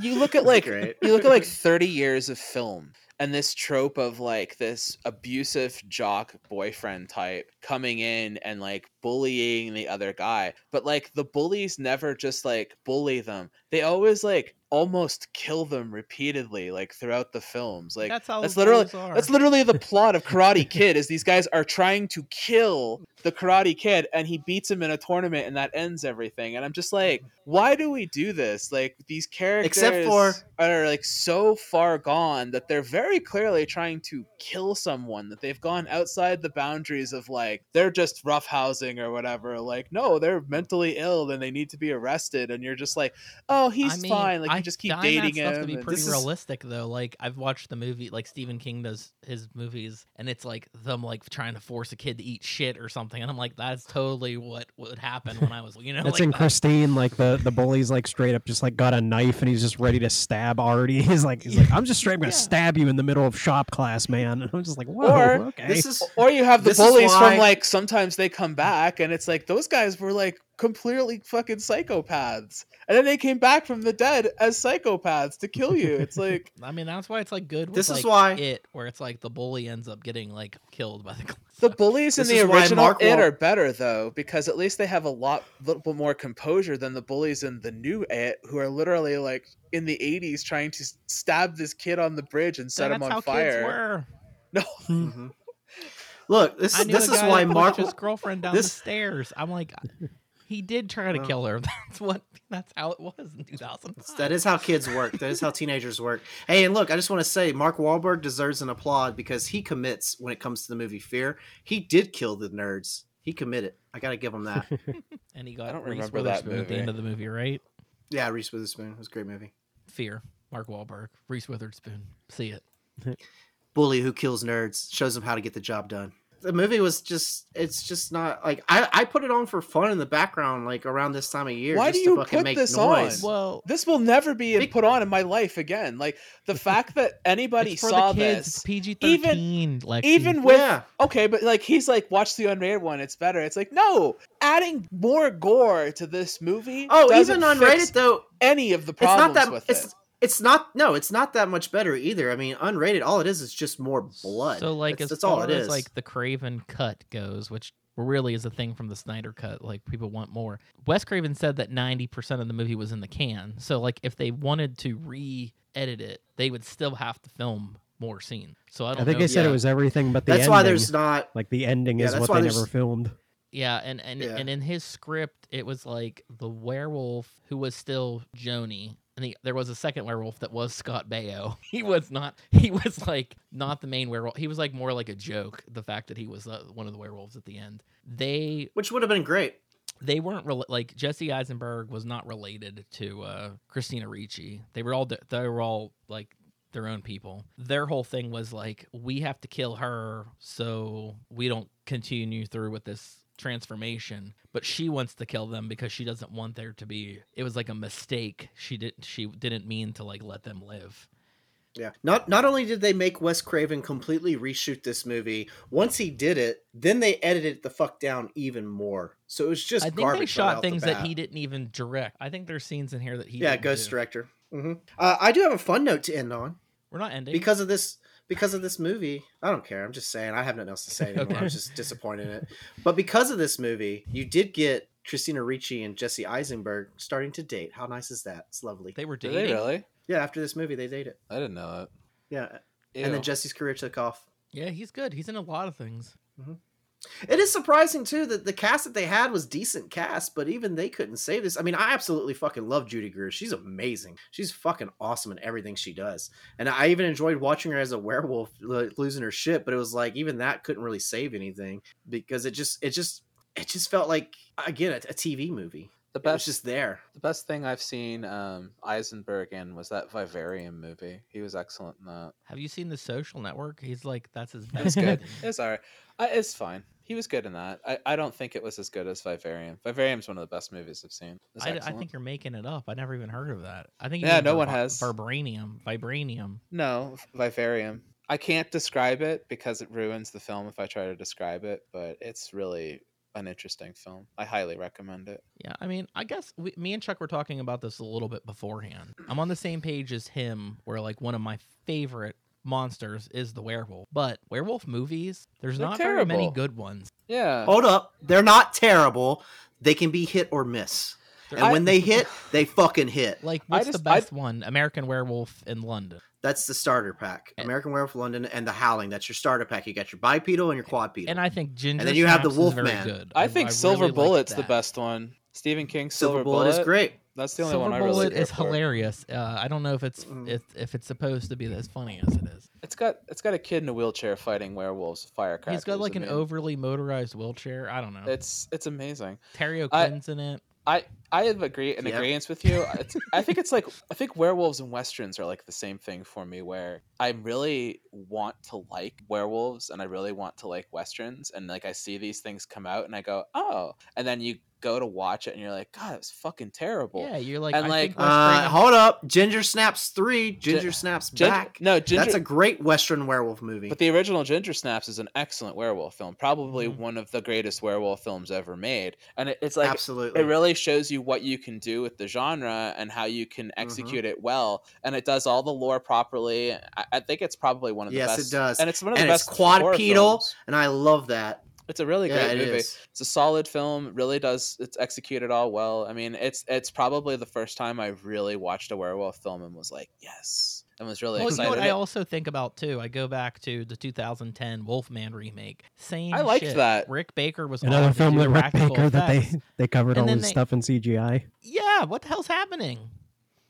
you look at like Great. you look at like 30 years of film and this trope of like this abusive jock boyfriend type coming in and like bullying the other guy but like the bullies never just like bully them. They always like almost kill them repeatedly like throughout the films like that's how that's literally are. that's literally the plot of Karate [laughs] Kid is these guys are trying to kill the Karate Kid and he beats him in a tournament and that ends everything. And I'm just like, mm. why do we do this? Like these characters Except for- are like so far gone that they're very clearly trying to kill someone that they've gone outside the boundaries of like they're just roughhousing or whatever. Like no, they're mentally ill and they need to be arrested and you're just like, "Oh, he's I mean, fine." Like I just keep dying dating that stuff him. to be pretty This is- realistic though. Like I've watched the movie, like Stephen King does his movies, and it's like them like trying to force a kid to eat shit or something, and I'm like, that's totally what would happen when I was, you know, That's like in. Christine. Like the the bully's like straight up just like got a knife and he's just ready to stab Artie. [laughs] He's like he's like I'm just straight up gonna Yeah. stab you in the middle of shop class, man. And [laughs] I'm just like whoa. Or okay. This is Or you have the bullies why- from like sometimes they come back and it's like those guys were like completely fucking psychopaths. And then they came back from the dead as psychopaths to kill you. It's [laughs] like I mean, that's why it's like good. With, This is like, why- it, where it's like the bully ends up getting like killed by the. [laughs] the bullies in the original Mark it Wahl- are better though because at least they have a lot little bit more composure than the bullies in the new it who are literally like in the 80s trying to stab this kid on the bridge and set that's him on fire. kids were. No, Mhm. Look, this is this is why that Mark. his girlfriend down this- the stairs. I'm like, he did try to Well. kill her. [laughs] That's what. That's how it was in 2000. That is how kids work. That is how [laughs] teenagers work. Hey, and look, I just want to say, Mark Wahlberg deserves an applaud because he commits when it comes to the movie Fear. He did kill the nerds. He committed. I gotta give him that. [laughs] and he got I don't Reese remember that Witherspoon at the end of the movie, right? yeah, Reese Witherspoon it was a great movie. Fear. Mark Wahlberg. Reese Witherspoon. See it. Bully who kills nerds shows them how to get the job done. The movie was just it's just not like I, I put it on for fun in the background like around this time of year. Why just do you to fucking put make this noise. on? Well, this will never be Be- put on in my life again. Like the [laughs] fact that anybody it's for saw the kids. this It's PG Even- thirteen. Lexi. even with Yeah. okay, but like he's like, watch the unrated one, it's better. It's like, no, adding more gore to this movie. Oh, doesn't even fix unrated though, any of the it's not problems that with it's it. It's not no, it's not that much better either. I mean, unrated, all it is is just more blood. So like that's, as that's far all it as is. like the Craven cut goes, which really is a thing from the Snyder cut, like people want more. Wes Craven said that ninety percent of the movie was in the can. So like if they wanted to re-edit it, they would still have to film more scenes. So I don't I think know. they said yeah. it was everything but the that's ending. why there's not like the ending Yeah, is what they there's- never filmed. Yeah, and and, Yeah. and in his script, it was like the werewolf who was still Joni, and he, there was a second werewolf that was Scott Baio. [laughs] He was not. He was like not the main werewolf. He was like more like a joke. The fact that he was uh, one of the werewolves at the end. They which would have been great. they weren't rela- like Jesse Eisenberg was not related to uh, Christina Ricci. They were all they were all like their own people. Their whole thing was like we have to kill her so we don't continue through with this transformation but she wants to kill them because she doesn't want there to be it was like a mistake she didn't she didn't mean to like let them live Yeah. Not not only did they make Wes Craven completely reshoot this movie, once he did it, then they edited it the fuck down even more. So it was just i think they shot out the things that he didn't even direct i think there's scenes in here that he yeah, ghost do. director. hmm Uh, I do have a fun note to end on we're not ending because of this. Because of this movie, I don't care. I'm just saying. I have nothing else to say [laughs] anymore. Okay. I was just disappointed in it. But because of this movie, you did get Christina Ricci and Jesse Eisenberg starting to date. How nice is that? It's lovely. they were dating they really? Yeah, after this movie, they dated. I didn't know that. Yeah, Ew. and then Jesse's career took off. yeah he's good he's in a lot of things mm-hmm. It is surprising too that the cast that they had was decent cast, but even they couldn't save this. I mean, I absolutely fucking love Judy Greer. She's amazing. She's fucking awesome in everything she does. And I even enjoyed watching her as a werewolf lo- losing her shit, but it was like even that couldn't really save anything because it just it just it just felt like again a, a TV movie. the It was best just there. the best thing I've seen um, Eisenberg in was that Vivarium movie. He was excellent in that. Have you seen the Social Network? He's like that's his It best. was good. it's alright. Uh, it's fine. He was good in that. I, I don't think it was as good as Vivarium. Vivarium's one of the best movies I've seen. I, I think you're making it up. I never even heard of that. I think Yeah, no one has. Vibranium. Vibranium. No, Vivarium. I can't describe it because it ruins the film if I try to describe it, but it's really an interesting film. I highly recommend it. Yeah, I mean, I guess we, me and Chuck were talking about this a little bit beforehand. I'm on the same page as him, where like one of my favorite monsters is the werewolf. But werewolf movies, there's They're not very many good ones. Yeah. Hold up, they're not terrible. They can be hit or miss, They're- and I- when they [laughs] hit, they fucking hit. like, I what's the just- I- best one? American Werewolf in London. That's the starter pack. And- American Werewolf London and the Howling. That's your starter pack. You got your bipedal and your quadpedal. And I think Ginger. And then you have the Snaps is very Wolfman. good. I think really Silver liked Bullet's the best one. Stephen King's Silver, Silver, Bullet, is great. That's the only Silver one I really Bullet is for. hilarious. Uh, I don't know if it's Mm. if, if it's supposed to be as funny as it is. It's got it's got a kid in a wheelchair fighting werewolves with firecrackers. He's got like I an mean, overly motorized wheelchair. I don't know. It's it's amazing. Terry I- O'Quinn's in it. I I have agree in Yep. agreement with you. It's, I think it's like I think werewolves and westerns are like the same thing for me. Where I really want to like werewolves and I really want to like westerns, and like I see these things come out and I go, oh, and then you go to watch it and you're like, God, it's fucking terrible. Yeah, you're like, And, I like, think Uh, hold up, Ginger Snaps three. Ginger Snaps Ginger- back. no, Ginger. That's a great Western werewolf movie. But the original Ginger Snaps is an excellent werewolf film, probably Mhm. one of the greatest werewolf films ever made. And it, it's like Absolutely. it really shows you what you can do with the genre and how you can Mm-hmm. execute it well. And it does all the lore properly. I, I think it's probably one of the Yes, it does. and it's one of the and it's best quadrupedal, and I love that. It's a really yeah, great it movie. is. It's a solid film. Really does it's executed all well. I mean, it's it's probably the first time I really watched a werewolf film and was like, yes, and was really Well, you know what I also think about too? I go back to the 2010 Wolfman remake. Same. I liked shit. that. Rick Baker was Another film do that Rick practical Baker that they they covered And all then his they- stuff in CGI. Yeah, what the hell's happening?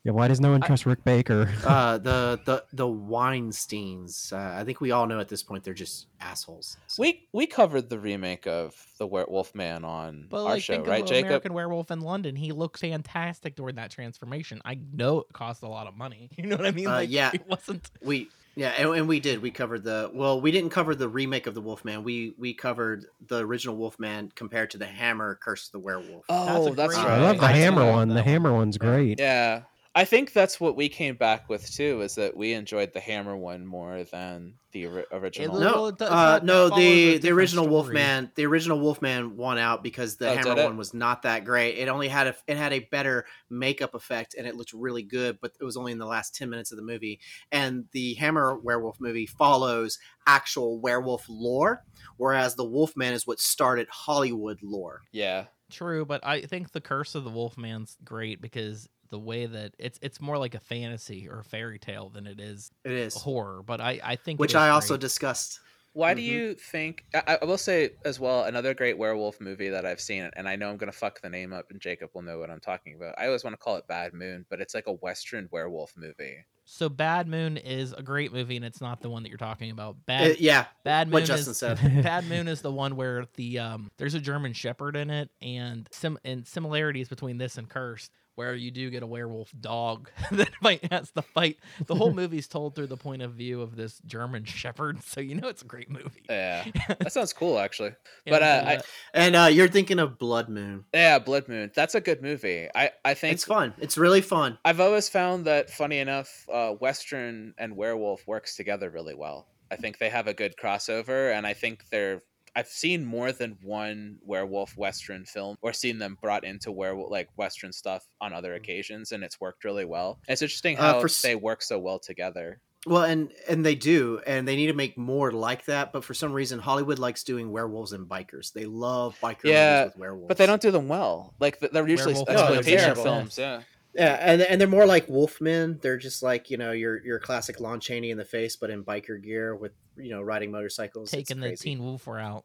Yeah, why does no one I- trust Rick Baker? Uh, [laughs] the the the Weinstein's. Uh, I think we all know at this point they're just assholes. So- We we covered the remake of the Werewolf Man on But our like, show, think right, of Jacob? American Werewolf in London. He looked fantastic during that transformation. I know it cost a lot of money. [laughs] You know what I mean? Uh, yeah. it wasn't. we yeah, and, and we did. We covered the well. We didn't cover the remake of the Wolfman. We we covered the original Wolfman compared to the Hammer Curse of the Werewolf. Oh, a that's great right. I love the I Hammer one. The. Hammer one's great. Yeah. I think that's what we came back with too, is that we enjoyed the Hammer one more than the ori- original. Well, No, uh, no. The the the original story. Wolfman, the original Wolfman won out because the Oh, Hammer one was not that great. It only had a it had a better makeup effect and it looked really good, but it was only in the last ten minutes of the movie. And the Hammer Werewolf movie follows actual werewolf lore, whereas the Wolfman is what started Hollywood lore. Yeah. True, but I think the Curse of the Wolfman's great because the way that it's it's more like a fantasy or a fairy tale than it is It is, horror. But I I think which I also great. discussed. Why do Mhm. you think? I, I will say as well another great werewolf movie that I've seen, and I know I'm gonna fuck the name up, and Jacob will know what I'm talking about. I always want to call it Bad Moon, but it's like a Western werewolf movie. So Bad Moon is a great movie, and it's not the one that you're talking about. Uh, Bad yeah, Bad Moon what Justin is said. [laughs] Bad [laughs] Moon is the one where the um there's a German Shepherd in it, and sim and similarities between this and Cursed, where you do get a werewolf dog [laughs] that fight has to fight. The whole [laughs] movie's told through the point of view of this German Shepherd, so you know it's a great movie. Yeah, [laughs] that sounds cool actually. Yeah, but, uh, I- And uh, you're thinking of Blood Moon. Yeah, Blood Moon. That's a good movie. I I think It's fun. It's really fun. I've always found that, funny enough, uh, Western and werewolf works together really well. I think they have a good crossover, and I think they're. I've seen more than one werewolf Western film, or seen them brought into werewolf like Western stuff on other occasions, and it's worked really well. It's interesting Mm. Uh, how for they work so well together. Well, and and they do, and they need to make more like that. But for some reason, Hollywood likes doing werewolves and bikers. They love biker Yeah, movies with werewolves. But they don't do them well. Like they're usually Werewolf is terrible. exploitation Yeah. films. Yeah. Yeah, and and they're more like Wolfmen. They're just like you know your your classic Lon Chaney in the face, but in biker gear with you know riding motorcycles. It's Taking the. Teen Wolf route.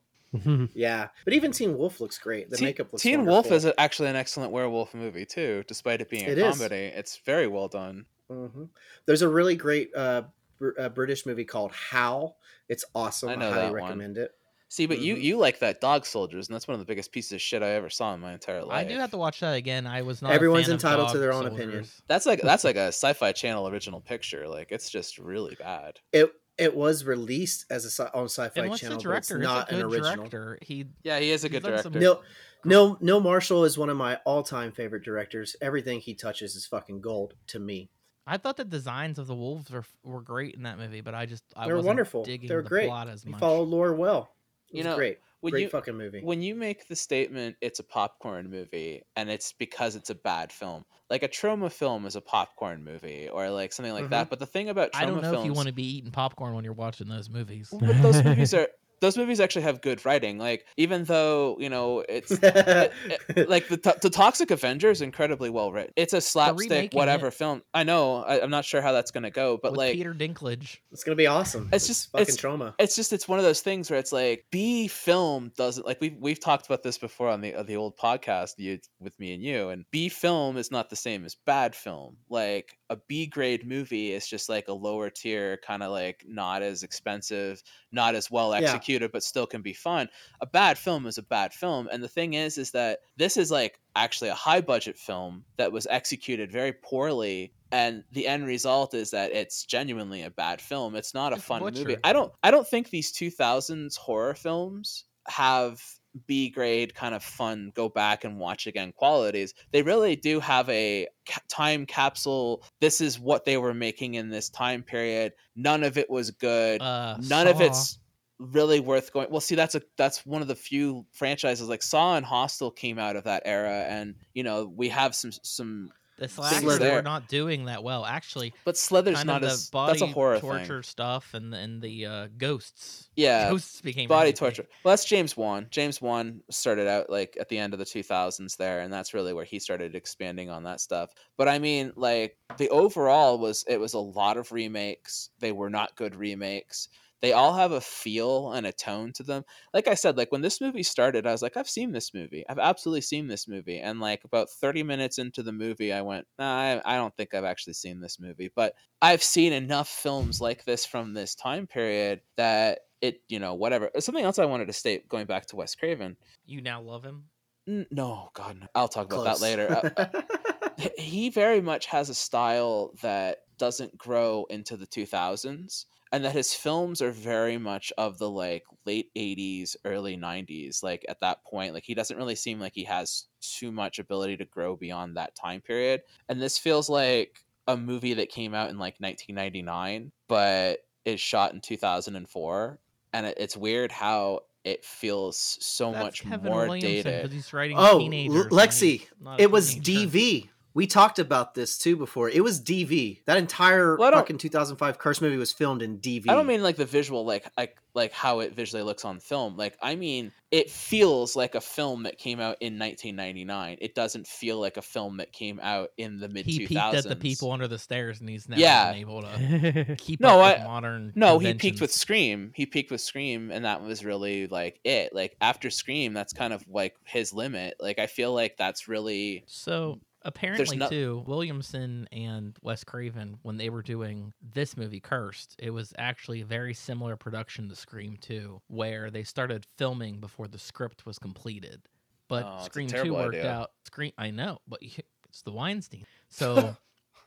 Yeah, but even Teen Wolf looks great. The Teen, makeup looks. Teen Wolf is actually an excellent werewolf movie too, despite it being a It is. comedy. It's very well done. hmm There's a really great uh, Br- uh, British movie called Howl. It's awesome. I I, highly that one. recommend it. See, but you Mhm. you like that Dog Soldiers, and that's one of the biggest pieces of shit I ever saw in my entire life. I do have to watch that again. I was not. a Everyone's fan of entitled to their own Soldiers. opinion. That's like that's like [laughs] a Sci-Fi Channel original picture. Like it's just really bad. It it was released as a on Sci-Fi And what's Channel, the but it's director? not it's an original. director. He Yeah, he is a good done some- director. Neil, Neil, Neil Marshall is one of my all-time favorite directors. Everything he touches is fucking gold to me. I thought the designs of the wolves were were great in that movie, but I just I They're wasn't wonderful. Digging They're the great. plot as He much. followed lore well. It You know, great, when great you- fucking movie. When you make the statement it's a popcorn movie and it's because it's a bad film, like a Troma film is a popcorn movie or like something like Mhm. that. But the thing about I don't know films, if you want to be eating popcorn when you're watching those movies. but those movies are those movies actually have good writing. Like even though you know it's [laughs] it- like the, to- the Toxic Avenger is incredibly well written. It's a slapstick whatever it. film. I know. I, I'm not sure how that's gonna go, but with like Peter Dinklage. it's gonna be awesome. It's just- fucking it's- Troma. it's just it's one of those things where it's like B film doesn't like we've we've talked about this before on the uh, the old podcast you with me and you and B film is not the same as bad film. Like a B grade movie is just like a lower tier, kind of like not as expensive, not as well Yeah. executed, but still can be fun. A bad film is a bad film. And the thing is, is that this is like actually a high budget film that was executed very poorly. And the end result is that it's genuinely a bad film. It's not a It's fun movie. I don't I don't think these 2000s horror films have B grade kind of fun go back and watch again qualities. They really do have a ca- time capsule. This is what they were making in this time period. None of it was good. Uh, None of it's really worth going. Well, see, that's a that's one of the few franchises like Saw and Hostel came out of that era, and you know we have some some. The slashers were not doing that well. Actually, But Slither's kind not of the as body that's a horror torture thing. stuff and and the uh, ghosts. Yeah, [laughs] ghosts became body everything. torture. Well, that's James Wan. James Wan started out like at the end of the 2000s there, and that's really where he started expanding on that stuff. But I mean, like the overall was it was a lot of remakes. They were not good remakes. They all have a feel and a tone to them. Like I said, like when this movie started, I was like, I've seen this movie. I've absolutely seen this movie. And like about 30 minutes into the movie, I went, nah, I, I don't think I've actually seen this movie. But I've seen enough films like this from this time period that it, you know, whatever. Something else I wanted to state going back to Wes Craven. You now love him. N- No, God, no. I'll talk about Close. that later. Uh, [laughs] he very much has a style that doesn't grow into the 2000s and that his films are very much of the like late 80s early 90s like at that point like he doesn't really seem like he has too much ability to grow beyond that time period and this feels like a movie that came out in like 1999 but is shot in 2004 and it, it's weird how it feels so That's much Kevin more Williamson, dated he's writing Oh, teenagers. Lexi, he's it was teenager. DV. We talked about this too before. It was DV. That entire Well, I fucking 2005 Curse movie was filmed in DV. I don't mean like the visual, like like like how it visually looks on film. Like I mean, it feels like a film that came out in 1999. It doesn't feel like a film that came out in the mid 2000s. He peaked at the people under the stairs, and he's now Yeah. able to [laughs] keep No, up with I- modern. No, he peaked with. Scream. He peaked with Scream, and that was really like it. Like after Scream, that's kind of like his limit. Like I feel like that's really So apparently, no- too, Williamson and Wes Craven, when they were doing this movie, Cursed, it was actually a very similar production to Scream 2, where they started filming before the script was completed. But Oh, Scream 2 worked idea. out. Scream, I know, but it's the Weinstein. [laughs] So.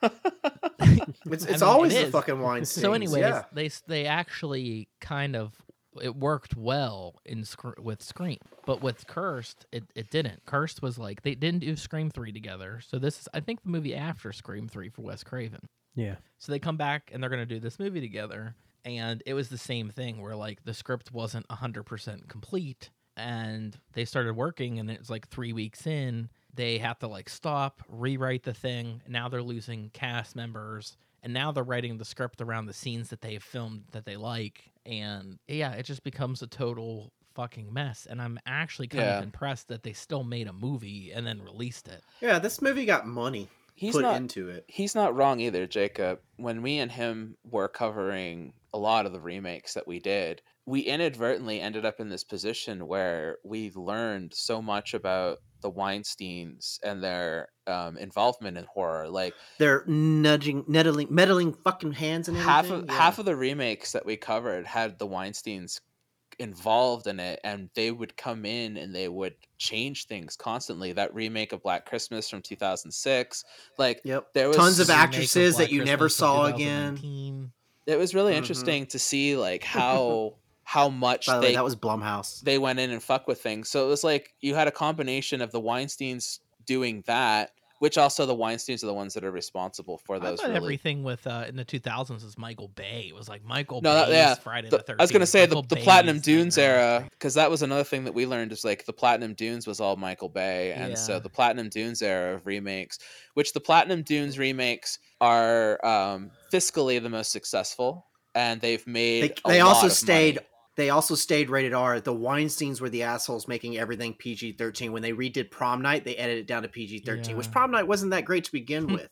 It's, [laughs] I it's mean, always it the fucking Weinstein. So, anyways, yeah. they they actually kind of it worked well in Scr- with Scream, but with Cursed, it, it didn't. Cursed was like they didn't do Scream three together. So this is I think the movie after Scream three for Wes Craven. yeah. So they come back and they're gonna do this movie together, and it was the same thing where like the script wasn't hundred percent complete, and they started working, and it's like three weeks in, they have to like stop, rewrite the thing. Now they're losing cast members, and now they're writing the script around the scenes that they have filmed that they like, and yeah, it just becomes a total fucking mess. And I'm actually kind Yeah. of impressed that they still made a movie and then released it. yeah, this movie got money he's put not into it. he's not wrong either, Jacob. When we and him were covering a lot of the remakes that we did, we inadvertently ended up in this position where we learned so much about the Weinsteins and their um, involvement in horror. Like They're nudging, meddling, meddling fucking hands and half everything. of half of the remakes that we covered had the Weinsteins involved in it and they would come in and they would change things constantly that remake of black christmas from 2006 like Yep. there was Tons of Remake actresses that Black you never saw again. it was really Mhm. interesting to see like how how much By the way, they that was Blumhouse. they went in and fuck with things so it was like you had a combination of the weinsteins doing that which also the weinsteins are the ones that are responsible for I those thought really everything with uh, in the 2000s is Michael Bay. It was like Michael No, that- Bay's yeah, Friday The- the 13th. I was gonna say the, the Platinum Dunes Nightmare on Elm era Street. because that was another thing that we learned is like the Platinum Dunes was all Michael Bay, and so the Platinum Dunes era of remakes, which the Platinum Dunes remakes are um, fiscally the most successful, and they've made. They, a they lot also of stayed. money. They also stayed rated R. The Weinstein's were the assholes making everything PG thirteen. When they redid Prom Night, they edited it down to PG thirteen, which Prom Night wasn't that great to begin [laughs] with.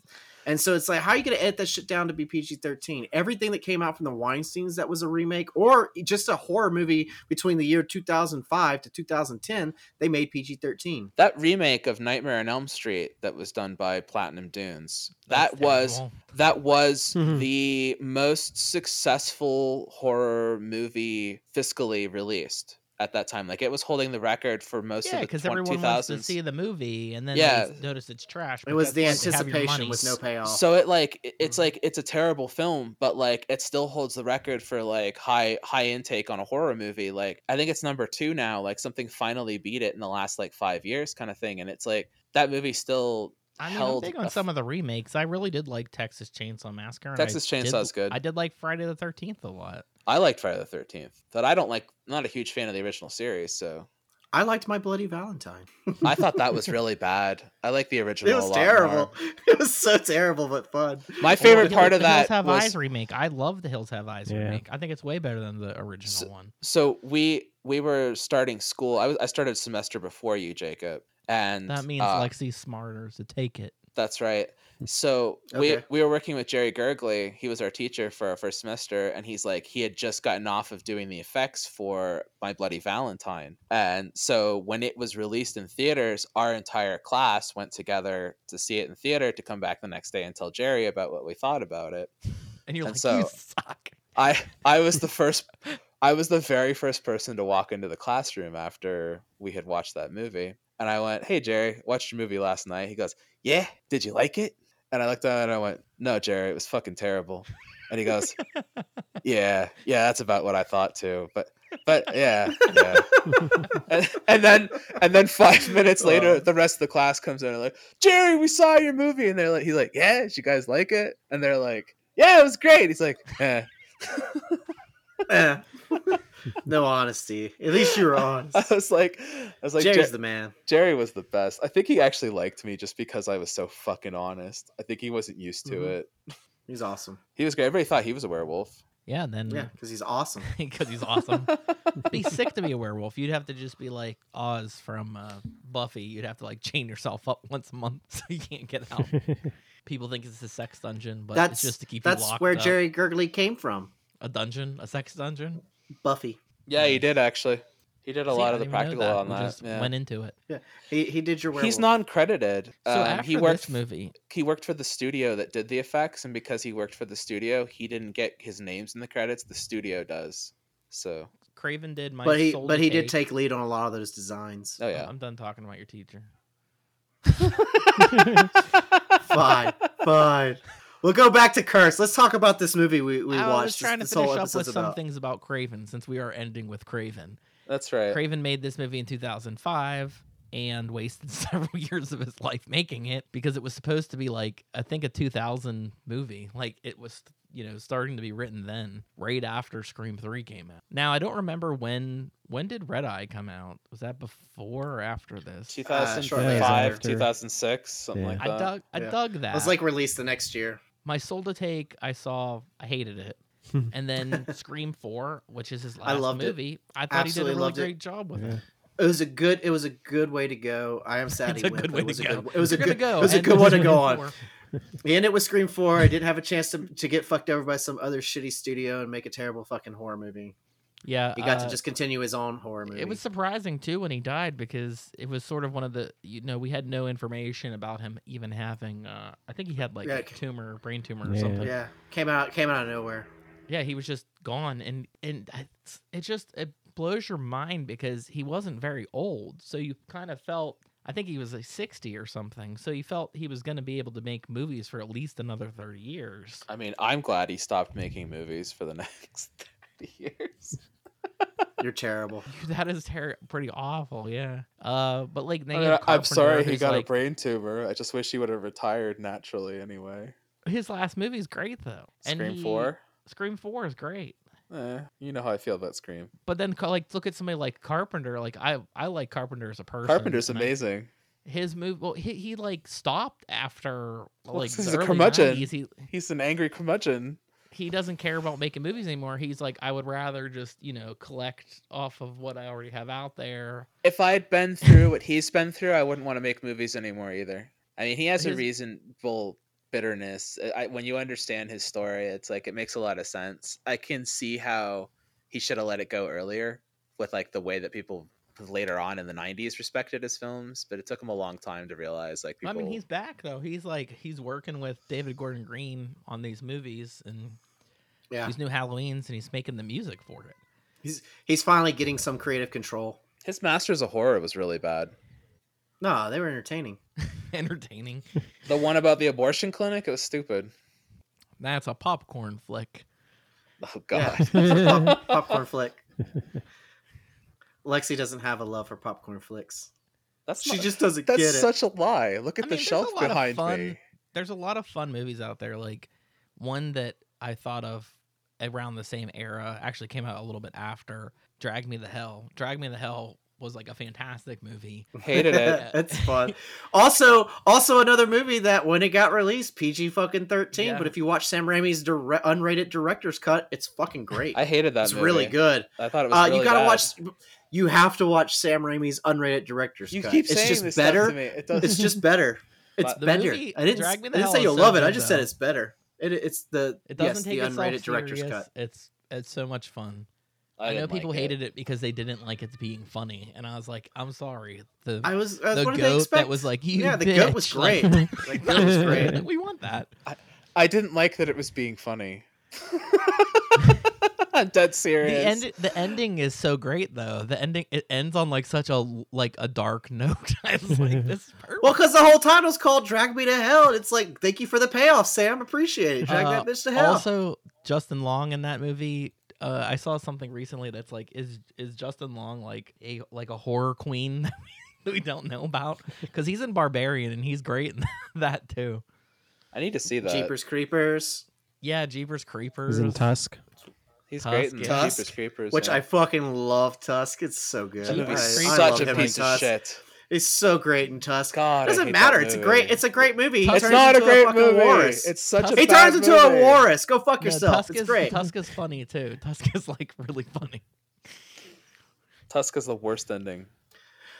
And so it's like, how are you going to edit that shit down to be PG 13? Everything that came out from the Weinsteins that was a remake or just a horror movie between the year 2005 to 2010, they made PG 13. That remake of Nightmare on Elm Street that was done by Platinum Dunes. That's that was terrible. that was [laughs] Mhm. the most successful horror movie fiscally released at that time. Like it was holding the record for most Yeah, of the because 20, everyone wants to 2000s. see the movie, and then Yeah. they notice it's trash. It was the because once they have your anticipation with no payoff. So it like it- it's Mhm. like it's a terrible film, but like it still holds the record for like high high intake on a horror movie. Like I think it's number two now. Like something finally beat it in the last like five years, kind of thing. And it's like that movie still I mean, I'm big on f- some of the remakes. I really did like Texas Chainsaw Massacre. and I Texas Chainsaw Chainsaw's good. I did like Friday the Thirteenth a lot. I liked Friday the Thirteenth, but I don't like. I'm not a huge fan of the original series, so I liked My Bloody Valentine. I thought that was [laughs] really bad. I like the original. It a was lot terrible. more. [laughs] It was so terrible, but fun. My favorite the part of the Hills that Have was Eyes remake. I love the Hills Have Eyes Yeah. remake. I think it's way better than the original one. so we we were starting school. I was I started semester before you, Jacob, and That means uh, Lexi's smarter, to take it. That's right. So we we were working with Jerry Gergely. He was our teacher for our first semester, and he's like he had just gotten off of doing the effects for My Bloody Valentine, and so when it was released in theaters, our entire class went together to see it in theater to come back the next day and tell Jerry about what we thought about it. [laughs] And you're and like, so- you suck. I I was the [laughs] first. I was the very first person to walk into the classroom after we had watched that movie. And I went, Hey, Jerry, watched your movie last night. He goes, Yeah, did you like it? And I looked at it and I went, No, Jerry, it was fucking terrible. And he goes, [laughs] Yeah, yeah, that's about what I thought too. But, but yeah, yeah. And, and then, and then five [laughs] minutes later, Oh. the rest of the class comes in and like, Jerry, we saw your movie. And they're like, He's like, Yeah, did you guys like it? And they're like, Yeah, it was great. He's like, Eh. [laughs] Eh. [laughs] no honesty. At least you were [laughs] honest. I was like, I was like, Jerry's Jer- the man. Jerry was the best. I think he actually liked me just because I was so fucking honest. I think he wasn't used to Mhm. it. He's awesome. He was great. Everybody thought he was a werewolf. Yeah, and then Yeah, because he's awesome. [laughs] because he's awesome. be sick to be a werewolf. You'd have to just be like Oz from uh, Buffy. You'd have to like chain yourself up once a month so you can't get out. People think it's a sex dungeon, but that's it's just to keep that's you locked where up. Jerry Gergely came from. a dungeon, a sex dungeon. Buffy. Yeah, he did actually. He did a See, lot of the didn't practical on We that. just yeah. went into it. Yeah, He he did your werewolf. He's non-credited. So Um, after he worked. this movie, He worked for the studio that did the effects, and because he worked for the studio, he didn't get his names in the credits. The studio does. So, Craven did my. but he Soul but to he did Take. take lead on a lot of those designs. oh yeah. I'm done talking about your teacher. [laughs] fine, fine. We'll go back to Curse. Let's talk about this movie we, we I watched. was trying to this, this whole finish up with some about. things about Craven since we are ending with Craven. That's right. Craven made this movie in 2005 and wasted [laughs] several years of his life making it because it was supposed to be like I think a 2000 movie. Like it was, you know, starting to be written then, right after Scream 3 came out. Now I don't remember when when did Red Eye come out? Was that before or after this? Uh, 2005, after. 2006, something Yeah. like I that. dug I Yeah. dug that. It was like released the next year. My Soul to Take, I saw, I hated it. [laughs] and then Scream 4, which is his I last loved it. movie, I thought he did a really loved it. great job with Yeah. it. It was a good. It was a good way to go. I am sad It's he a went, good but way it was to a go. good. It was a You're gonna good. go. It was a good one to go on. 4. We ended with Scream Four. I didn't have a chance to to get fucked over by some other shitty studio and make a terrible fucking horror movie. Yeah, He got uh, to just continue his own horror movie. It was surprising too when he died because it was sort of one of the you know we had no information about him even having uh I think he had like Yeah, a tumor, brain tumor or something. yeah, came out came out of nowhere. Yeah, he was just gone and and it just it blows your mind because he wasn't very old. So you kind of felt I think he was like 60 or something. So you felt he was going to be able to make movies for at least another 30 years. I mean, I'm glad he stopped making movies for the [laughs] next 30 years. [laughs] You're terrible. [laughs] that is ter- pretty awful, yeah. Uh but like I they mean, have I'm sorry he got like- a brain tumor. I just wish he would have retired naturally anyway. his last movie's great though. And Scream he- 4? Scream 4 is great. Eh, you know how I feel about Scream. But then, like, look at somebody like Carpenter. Like, I, I like Carpenter as a person. Carpenter's and I- amazing. his move, well, he, he like stopped after Well, like this the is a curmudgeon. 90s. He He's an angry curmudgeon. He doesn't care about making movies anymore. He's like, I would rather just you know collect off of what I already have out there. If I'd been through what he's been through, I wouldn't want to make movies anymore either. I mean, he has a reasonable bitterness. I, when you understand his story, it's like it makes a lot of sense. I can see how he should have let it go earlier with like the way that people later on in the 90s respected his films but it took him a long time to realize like people I mean, he's back though. He's like he's working with David Gordon Green on these movies and Yeah, these new Halloweens, and he's making the music for it. he's he's finally getting some creative control. his masters of horror was really bad No, they were entertaining. [laughs] Entertaining. [laughs] the one about the abortion clinic it was stupid That's a popcorn flick. oh god Yeah. Pop- [laughs] popcorn flick. Lexi doesn't have a love for popcorn flicks. that's She not- just doesn't that's get it. That's such a lie look at I the mean, shelf behind fun- me There's a lot of fun movies out there. Like one that I thought of around the same era actually came out a little bit after Drag Me to Hell. Drag Me to Hell was like a fantastic movie. [laughs] hated it [laughs] it's fun. Also, also another movie that when it got released, PG fucking thirteen. Yeah. But if you watch Sam Raimi's dire- unrated director's cut, it's fucking great. i hated that it's movie. really good. i thought it was Uh, really you gotta bad. watch. You have to watch Sam Raimi's unrated director's you cut. keep it's saying just this better. stuff to me it It's just [laughs] better. It's The better. movie, I didn't, Drag Me I didn't say you'll so love it. I just said it's better. It, it's the It doesn't yes, take the itself unrated director's serious. cut. It's it's so much fun. I, know didn't like people it. hated it because they didn't like it being funny, and I was like, I'm sorry. The I was. I was the what did they goat that was like, you Yeah, the goat was bitch," [laughs] like- great. The was great. [laughs] we want that. I didn't like that it was being funny. I'm dead serious. The end, the ending is so great though. The ending it ends on like such a like a dark note. [laughs] I was like, this is [laughs] perfect. Well, because the whole title's called "Drag Me to Hell," and it's like, thank you for the payoff, Sam. Appreciate it. Drag Uh, that bitch to hell. Also, Justin Long in that movie. Uh, I saw something recently that's like, is is Justin Long like a like a horror queen [laughs] that we don't know about? Because he's in Barbarian and he's great in that too. I need to see that. Jeepers Creepers, Yeah, Jeepers Creepers. He's in Tusk. He's Tusk, great in yeah. Tusk, Jeepers Creepers. which yeah. I fucking love. Tusk, it's so good. That I, I such love a piece of shit. It's so great in Tusk. God, I doesn't matter. It's a great. It's a great movie. He Tusk- It's turns not a into great fucking movie. walrus. It's such Tusk- a he bad turns into a movie. walrus. Go fuck No, yourself. Tusk it's is, great. Tusk is funny too. [laughs] Tusk is like really funny. Tusk is the worst ending.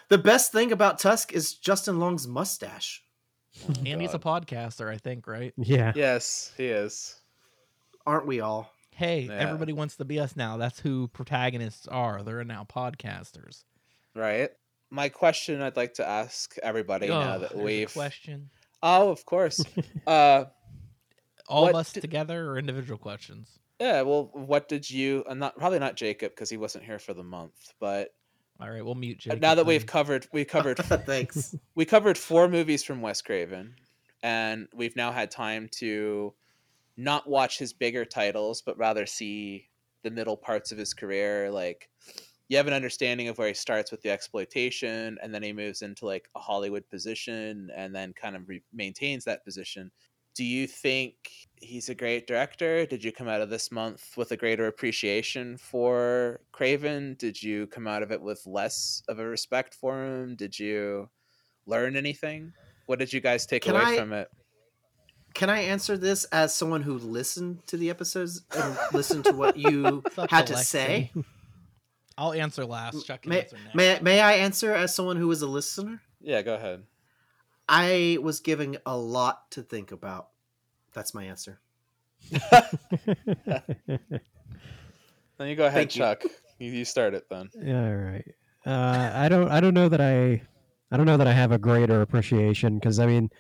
The best thing about Tusk is Justin Long's mustache. and he's a podcaster, I think, right? Yeah. Yes, he is. Aren't we all? Hey, Yeah. everybody wants to be us now. That's who protagonists are. They're now podcasters. Right. My question I'd like to ask everybody now Oh, that we've. question. Oh, of course. [laughs] uh, All of us did- together or individual questions? yeah. Well, what did you? Uh, not probably not Jacob because he wasn't here for the month. But All right, we'll mute uh, Jacob. now that we've covered, we covered [laughs] Thanks. we covered four movies from Wes Craven, and we've now had time to not watch his bigger titles, but rather see the middle parts of his career. Like, you have an understanding of where he starts with the exploitation, and then he moves into like a Hollywood position, and then kind of re- maintains that position. Do you think he's a great director? Did you come out of this month with a greater appreciation for Craven? Did you come out of it with less of a respect for him? Did you learn anything? What did you guys take Can away I- from it? Can I answer this as someone who listened to the episodes and listened to what you [laughs] It's had to to say? I'll answer last. Chuck can May, answer next. may, may I answer as someone who was a listener? Yeah, go ahead. I was giving a lot to think about. That's my answer. [laughs] Then you go ahead, Thank. Chuck. You. you start it then. Yeah, all right. Uh, I don't. I don't know that I. I don't know that I have a greater appreciation because I mean,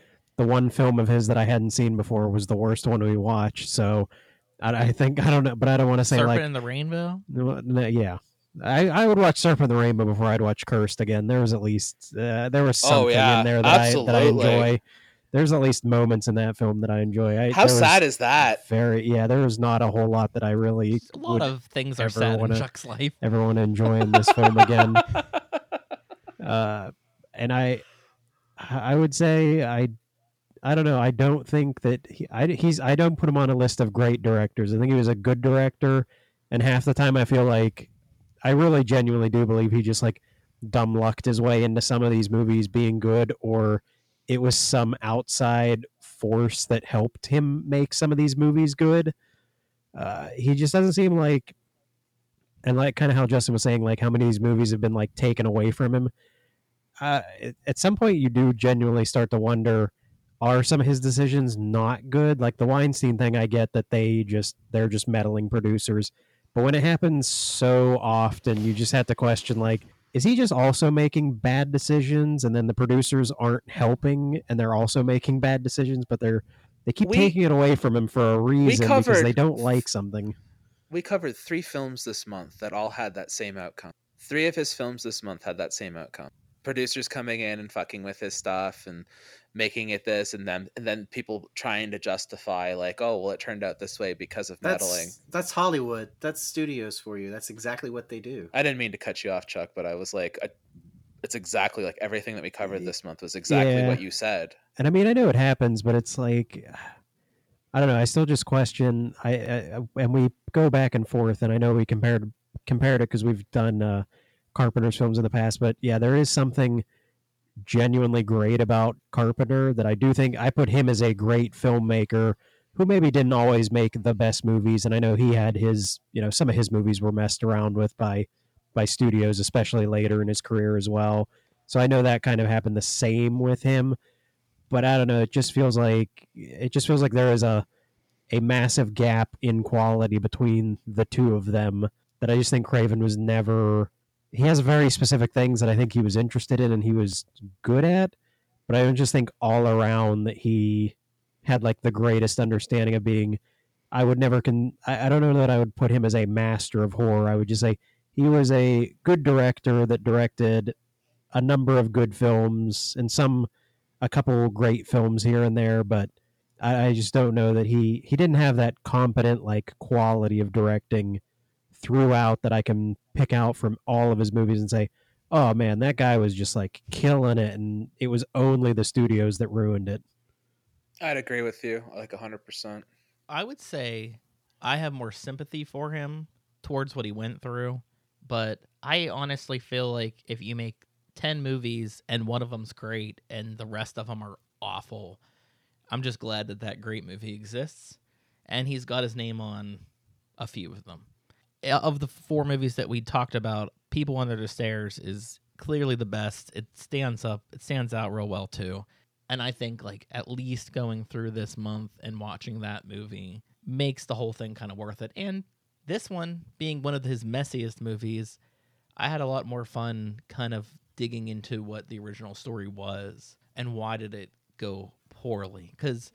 the one film of his that I hadn't seen before was the worst one we watched. So, I, I think I don't know, but I don't want to say Serpent like, in the Rainbow. no, no, yeah. I, I would watch Serpent in the Rainbow before I'd watch Cursed again. There was at least uh, there was Oh, something yeah, in there that I that I enjoy. There's at least moments in that film that I enjoy. I, How sad is that? Very yeah. There was not a whole lot that I really A lot would of things are ever sad in wanna- Chuck's life. Everyone want to enjoy in this film again. [laughs] uh, and I, I would say I, I don't know. I don't think that he, I, he's. I don't put him on a list of great directors. I think he was a good director, and half the time I feel like, I really genuinely do believe he just like dumb lucked his way into some of these movies being good, or it was some outside force that helped him make some of these movies good. Uh, he just doesn't seem like and like kind of how Justin was saying, like how many of these movies have been like taken away from him. Uh, at- at some point, you do genuinely start to wonder, are some of his decisions not good? Like the Weinstein thing, I get that they just they're just meddling producers, but when it happens so often, you just have to question like, is he just also making bad decisions, and then the producers aren't helping, and they're also making bad decisions, but they're they keep We- taking it away from him for a reason because they don't like something. We covered three films this month that all had that same outcome. Three of his films this month had that same outcome. Producers coming in and fucking with his stuff and making it this and then and then people trying to justify like, oh well it turned out this way because of meddling. That's that's Hollywood. That's studios for you. That's exactly what they do. I didn't mean to cut you off, Chuck, but I was like, I, it's exactly like everything that we covered this month was exactly Yeah. what you said. And I mean, I know it happens, but it's like, I don't know. I still just question. I, I and we go back and forth, and I know we compared compared it because we've done uh, Carpenter's films in the past, but yeah, there is something genuinely great about Carpenter that I do think I put him as a great filmmaker who maybe didn't always make the best movies, and I know he had his, you know, some of his movies were messed around with by by studios, especially later in his career as well. So I know that kind of happened the same with him but I don't know. It just feels like it just feels like there is a a massive gap in quality between the two of them that I just think Craven was never. He has very specific things that I think he was interested in and he was good at, but I just think all around that he had like the greatest understanding of being. I would never can. I, I don't know that I would put him as a master of horror. I would just say he was a good director that directed a number of good films and some a couple great films here and there, but I, I just don't know that he he didn't have that competent like quality of directing throughout that I can pick out from all of his movies and say, oh man, that guy was just like killing it, and it was only the studios that ruined it. I'd agree with you like hundred percent. I would say I have more sympathy for him towards what he went through, but I honestly feel like if you make 10 movies and one of them's great and the rest of them are awful, I'm just glad that that great movie exists and he's got his name on a few of them. Uh, Of the four movies that we talked about, People Under the Stairs is clearly the best. It stands up, it stands out real well too. And I think like at least going through this month and watching that movie makes the whole thing kind of worth it. And this one being one of his messiest movies, I had a lot more fun kind of digging into what the original story was and why did it go poorly cuz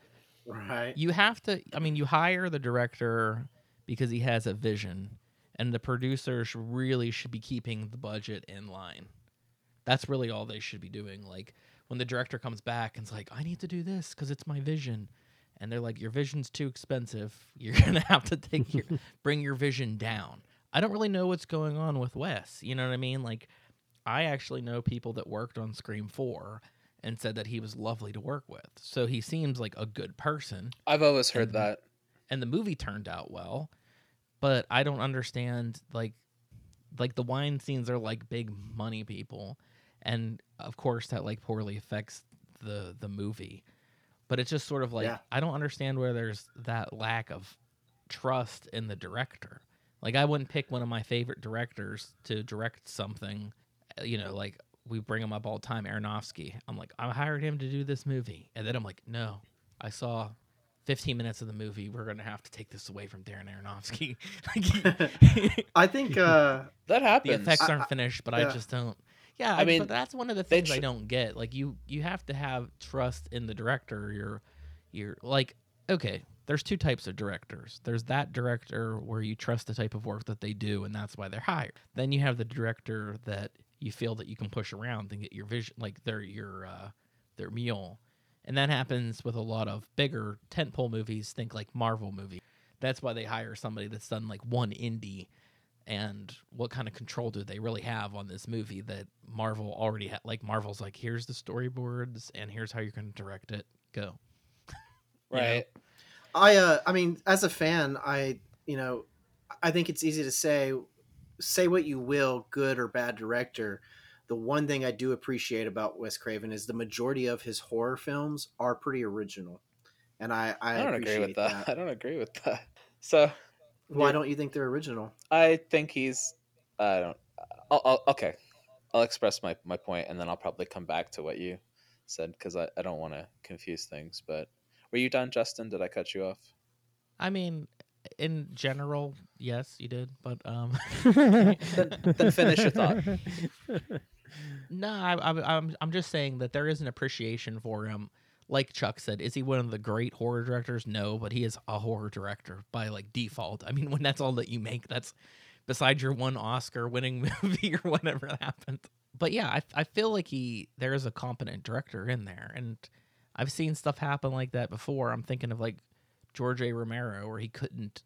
Right. you have to i mean you hire the director because he has a vision and the producers really should be keeping the budget in line. That's really all they should be doing. Like when the director comes back and's like i need to do this because it's my vision and they're like your vision's too expensive. [laughs] You're gonna have to take your [laughs] bring your vision down. I don't really know what's going on with wes you know what i mean? Like i actually know people that worked on scream 4 and said that he was lovely to work with. So he seems like a good person. I've always heard And- that. and the movie turned out well but i don't understand like like the Weinsteins are like big money people and of course that like poorly affects the the movie. But it's just sort of like Yeah. i don't understand where there's that lack of trust in the director. Like i wouldn't pick one of my favorite directors to direct something uh, you know like we bring him up all the time aronofsky. I'm like i hired him to do this movie. And then i'm like no i saw 15 minutes of the movie, we're going to have to take this away from Darren Aronofsky. [laughs] [laughs] I think uh That happens. the effects aren't I- finished, but yeah. I just don't. Yeah, I I mean, mean, but that's one of the they things I don't get. Like you, you have to have trust in the director. You're, you're like, okay, there's two types of directors. There's that director where you trust the type of work that they do, and that's why they're hired. Then you have the director that you feel that you can push around and get your vision, like they're your, uh, their mule. And that happens with a lot of bigger tentpole movies. Think like Marvel movie. That's why they hire somebody that's done like one indie. And what kind of control do they really have on this movie that Marvel already had? Like Marvel's like, here's the storyboards and here's how you're going to direct it. Go. [laughs] you know? right. I uh I mean as a fan I you know I think it's easy to say say what you will good or bad director the one thing I do appreciate about Wes Craven is the majority of his horror films are pretty original and I I, I, don't agree appreciate with that. [laughs] I don't agree with that. So Why don't you think they're original? I think he's. I don't. I'll, I'll, okay, I'll express my my point, and then I'll probably come back to what you said because I, I don't want to confuse things. But were you done, Justin? Did I cut you off? I mean, in general, yes, you did, but um, [laughs] then finish your thought. [laughs] no, I, I, I'm I'm just saying that there is an appreciation for him. Like Chuck said, is he one of the great horror directors? No, but he is a horror director by like default. I mean, when that's all that you make, that's besides your one Oscar-winning [laughs] movie or whatever happened. But yeah, I I feel like he there is a competent director in there, and I've seen stuff happen like that before. I'm thinking of like George A. Romero, where he couldn't,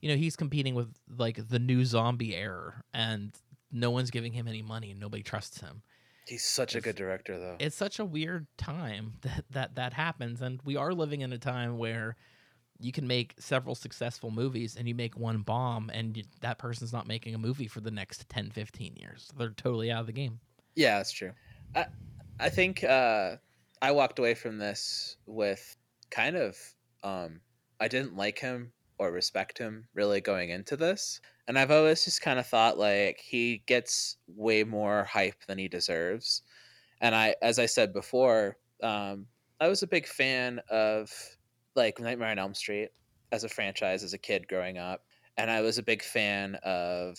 you know, he's competing with like the new zombie era, and no one's giving him any money, and nobody trusts him. He's such a good director, though. It's such a weird time [laughs] that that that happens, and we are living in a time where you can make several successful movies and you make one bomb and y- that person's not making a movie for the next 10 15 years they're totally out of the game Yeah, that's true. I I think uh, I walked away from this with kind of um, I didn't like him or respect him really going into this, and I've always just kind of thought like he gets way more hype than he deserves. And I, as I said before, um, I was a big fan of like Nightmare on Elm Street as a franchise as a kid growing up, and I was a big fan of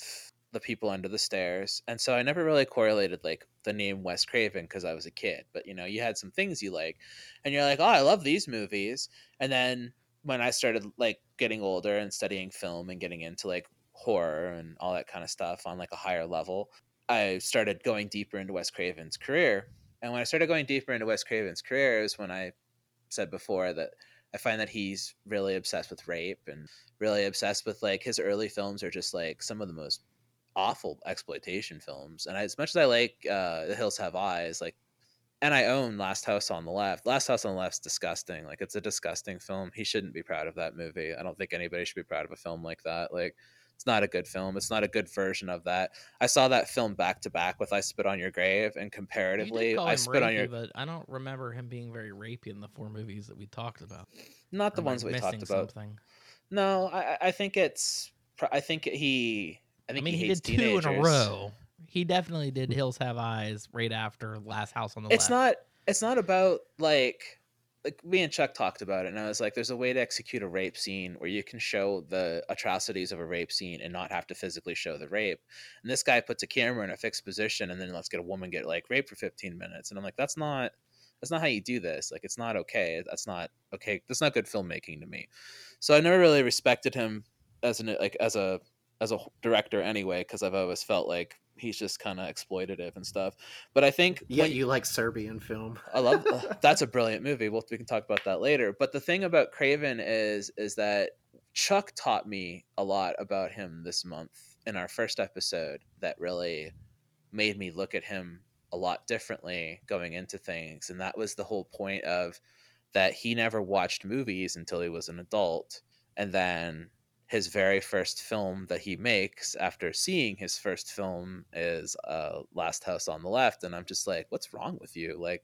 the people under the stairs and so i never really correlated like the name wes craven because i was a kid but you know you had some things you like and you're like oh i love these movies and then when i started like getting older and studying film and getting into like horror and all that kind of stuff on like a higher level i started going deeper into wes craven's career and when i started going deeper into wes craven's career is when i said before that i find that he's really obsessed with rape and really obsessed with like his early films are just like some of the most awful exploitation films. And as much as I like uh, The Hills Have Eyes, like, and I own Last House on the Left. Last House on the Left's disgusting. Like, it's a disgusting film. He shouldn't be proud of that movie. I don't think anybody should be proud of a film like that. Like, it's not a good film. It's not a good version of that. I saw that film back to back with I Spit on Your Grave, and comparatively, I Spit on rapey, Your but i don't remember him being very rapey in the four movies that we talked about not the I ones we talked about. something? No, I, I- I think it's. I think he. I i think mean he, he, hates did two in a row he definitely did mm. hills have eyes right after last house on the it's left. not it's not about like like me and chuck talked about it and i was like there's a way to execute a rape scene where you can show the atrocities of a rape scene and not have to physically show the rape. And this guy puts a camera in a fixed position and then let's get a woman get like raped for 15 minutes and i'm like that's not that's not how you do this. Like it's not okay. That's not okay. That's not good filmmaking to me. So i never really respected him as an like as a as a director anyway because i've always felt like he's just kind of exploitative and stuff but i think Yeah, you like Serbian film. I love uh, [laughs] that's a brilliant movie. Well, we can talk about that later. But the thing about Craven is is that Chuck taught me a lot about him this month in our first episode that really made me look at him a lot differently going into things and that was the whole point of that he never watched movies until he was an adult and then his very first film that he makes after seeing his first film is uh, Last House on the Left, and I'm just like, what's wrong with you? Like,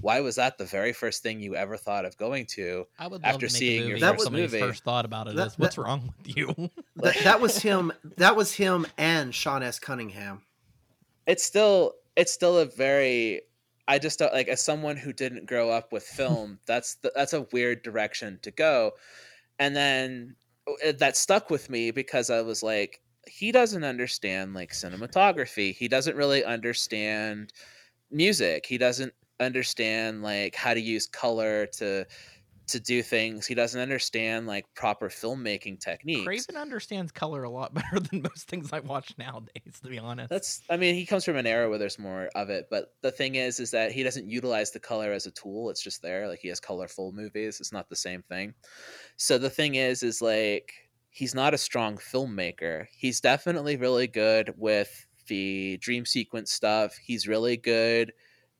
why was that the very first thing you ever thought of going to? I would after to make seeing a your movie first movie- first thought about it That- is, "What's that- wrong with you?" [laughs] That, that was him. That was him and Sean S. Cunningham. It's still, it's still a very. I just don't like as someone who didn't grow up with film. that's the, that's a weird direction to go, and then Eh, that stuck with me because I was like, he doesn't understand like cinematography. He doesn't really understand music. He doesn't understand like how to use color to to do things. He doesn't understand like proper filmmaking techniques. Craven understands color a lot [laughs] better than most things I watch nowadays. To be honest, That's I mean, he comes from an era where there's more of it, but the thing is is that he doesn't utilize the color as a tool. It's just there. Like he has colorful movies. It's not the same thing. So the thing is is like he's not a strong filmmaker. He's definitely really good with the dream sequence stuff. He's really good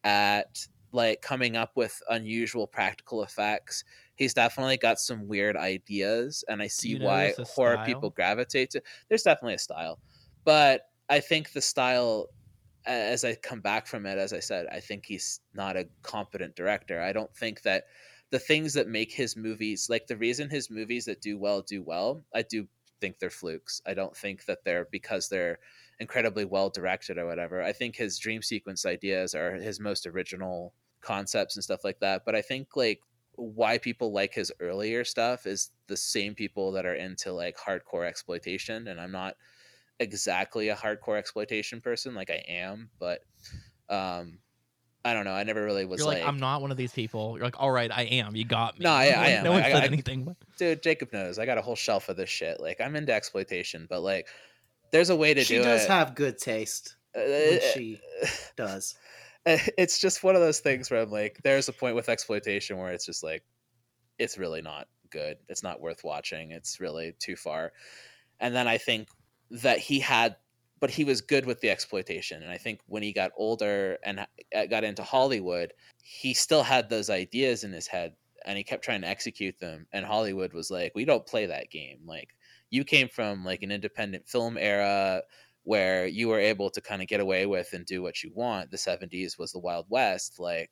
at like coming up with unusual practical effects. He's definitely got some weird ideas and I see you why horror style? people gravitate to. There's definitely a style. But I think the style as I come back from it, as I said, I think he's not a competent director. I don't think that the things that make his movies, like the reason his movies that do well do well, I do think they're flukes. I don't think that they're because they're incredibly well directed or whatever. I think his dream sequence ideas are his most original concepts and stuff like that. But I think like why people like his earlier stuff is the same people that are into like hardcore exploitation, and I'm not exactly a hardcore exploitation person like I am, but um I don't know. I never really was You're like, I'm not one of these people. You're like, all right, I am. You got me. No, I- [laughs] no I am. No one I- said I- anything. But dude, Jacob knows. I got a whole shelf of this shit. Like I'm into exploitation, but like there's a way to she do it she does have good taste Uh, she does. [laughs] it's just one of those things where I'm like, there's a point with exploitation where it's just like, it's really not good. It's not worth watching. It's really too far. And then I think that he had, but he was good with the exploitation. And I think when he got older and uh, got into Hollywood, he still had those ideas in his head and he kept trying to execute them. And Hollywood was like, we don't play that game. Like, you came from like an independent film era where you were able to kind of get away with and do what you want. The 70s was the Wild West. Like,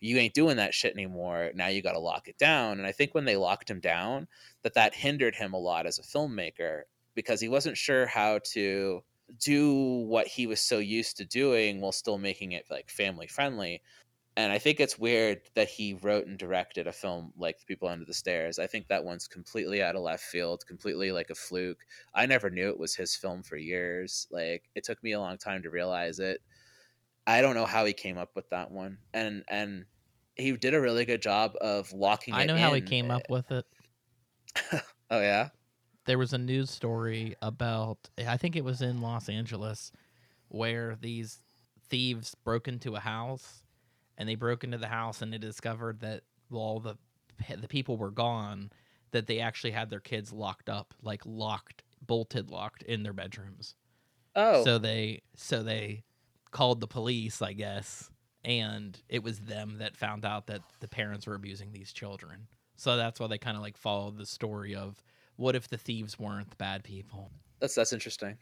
you ain't doing that shit anymore. Now you got to lock it down. And I think when they locked him down, that that hindered him a lot as a filmmaker because he wasn't sure how to do what he was so used to doing while still making it like family friendly. And I think it's weird that he wrote and directed a film like The People Under the Stairs. I think that one's completely out of left field, completely like a fluke. I never knew it was his film for years. Like it took me a long time to realize it. I don't know how he came up with that one. And and he did a really good job of locking I know how he came up eh with it. [laughs] Oh yeah. There was a news story about, I think it was in Los Angeles, where these thieves broke into a house, and they broke into the house and they discovered that all the the people were gone. That they actually had their kids locked up, like locked, bolted, locked in their bedrooms. Oh. So they so they called the police, I guess, and it was them that found out that the parents were abusing these children. So that's why they kind of like followed the story of what if the thieves weren't the bad people. that's that's interesting.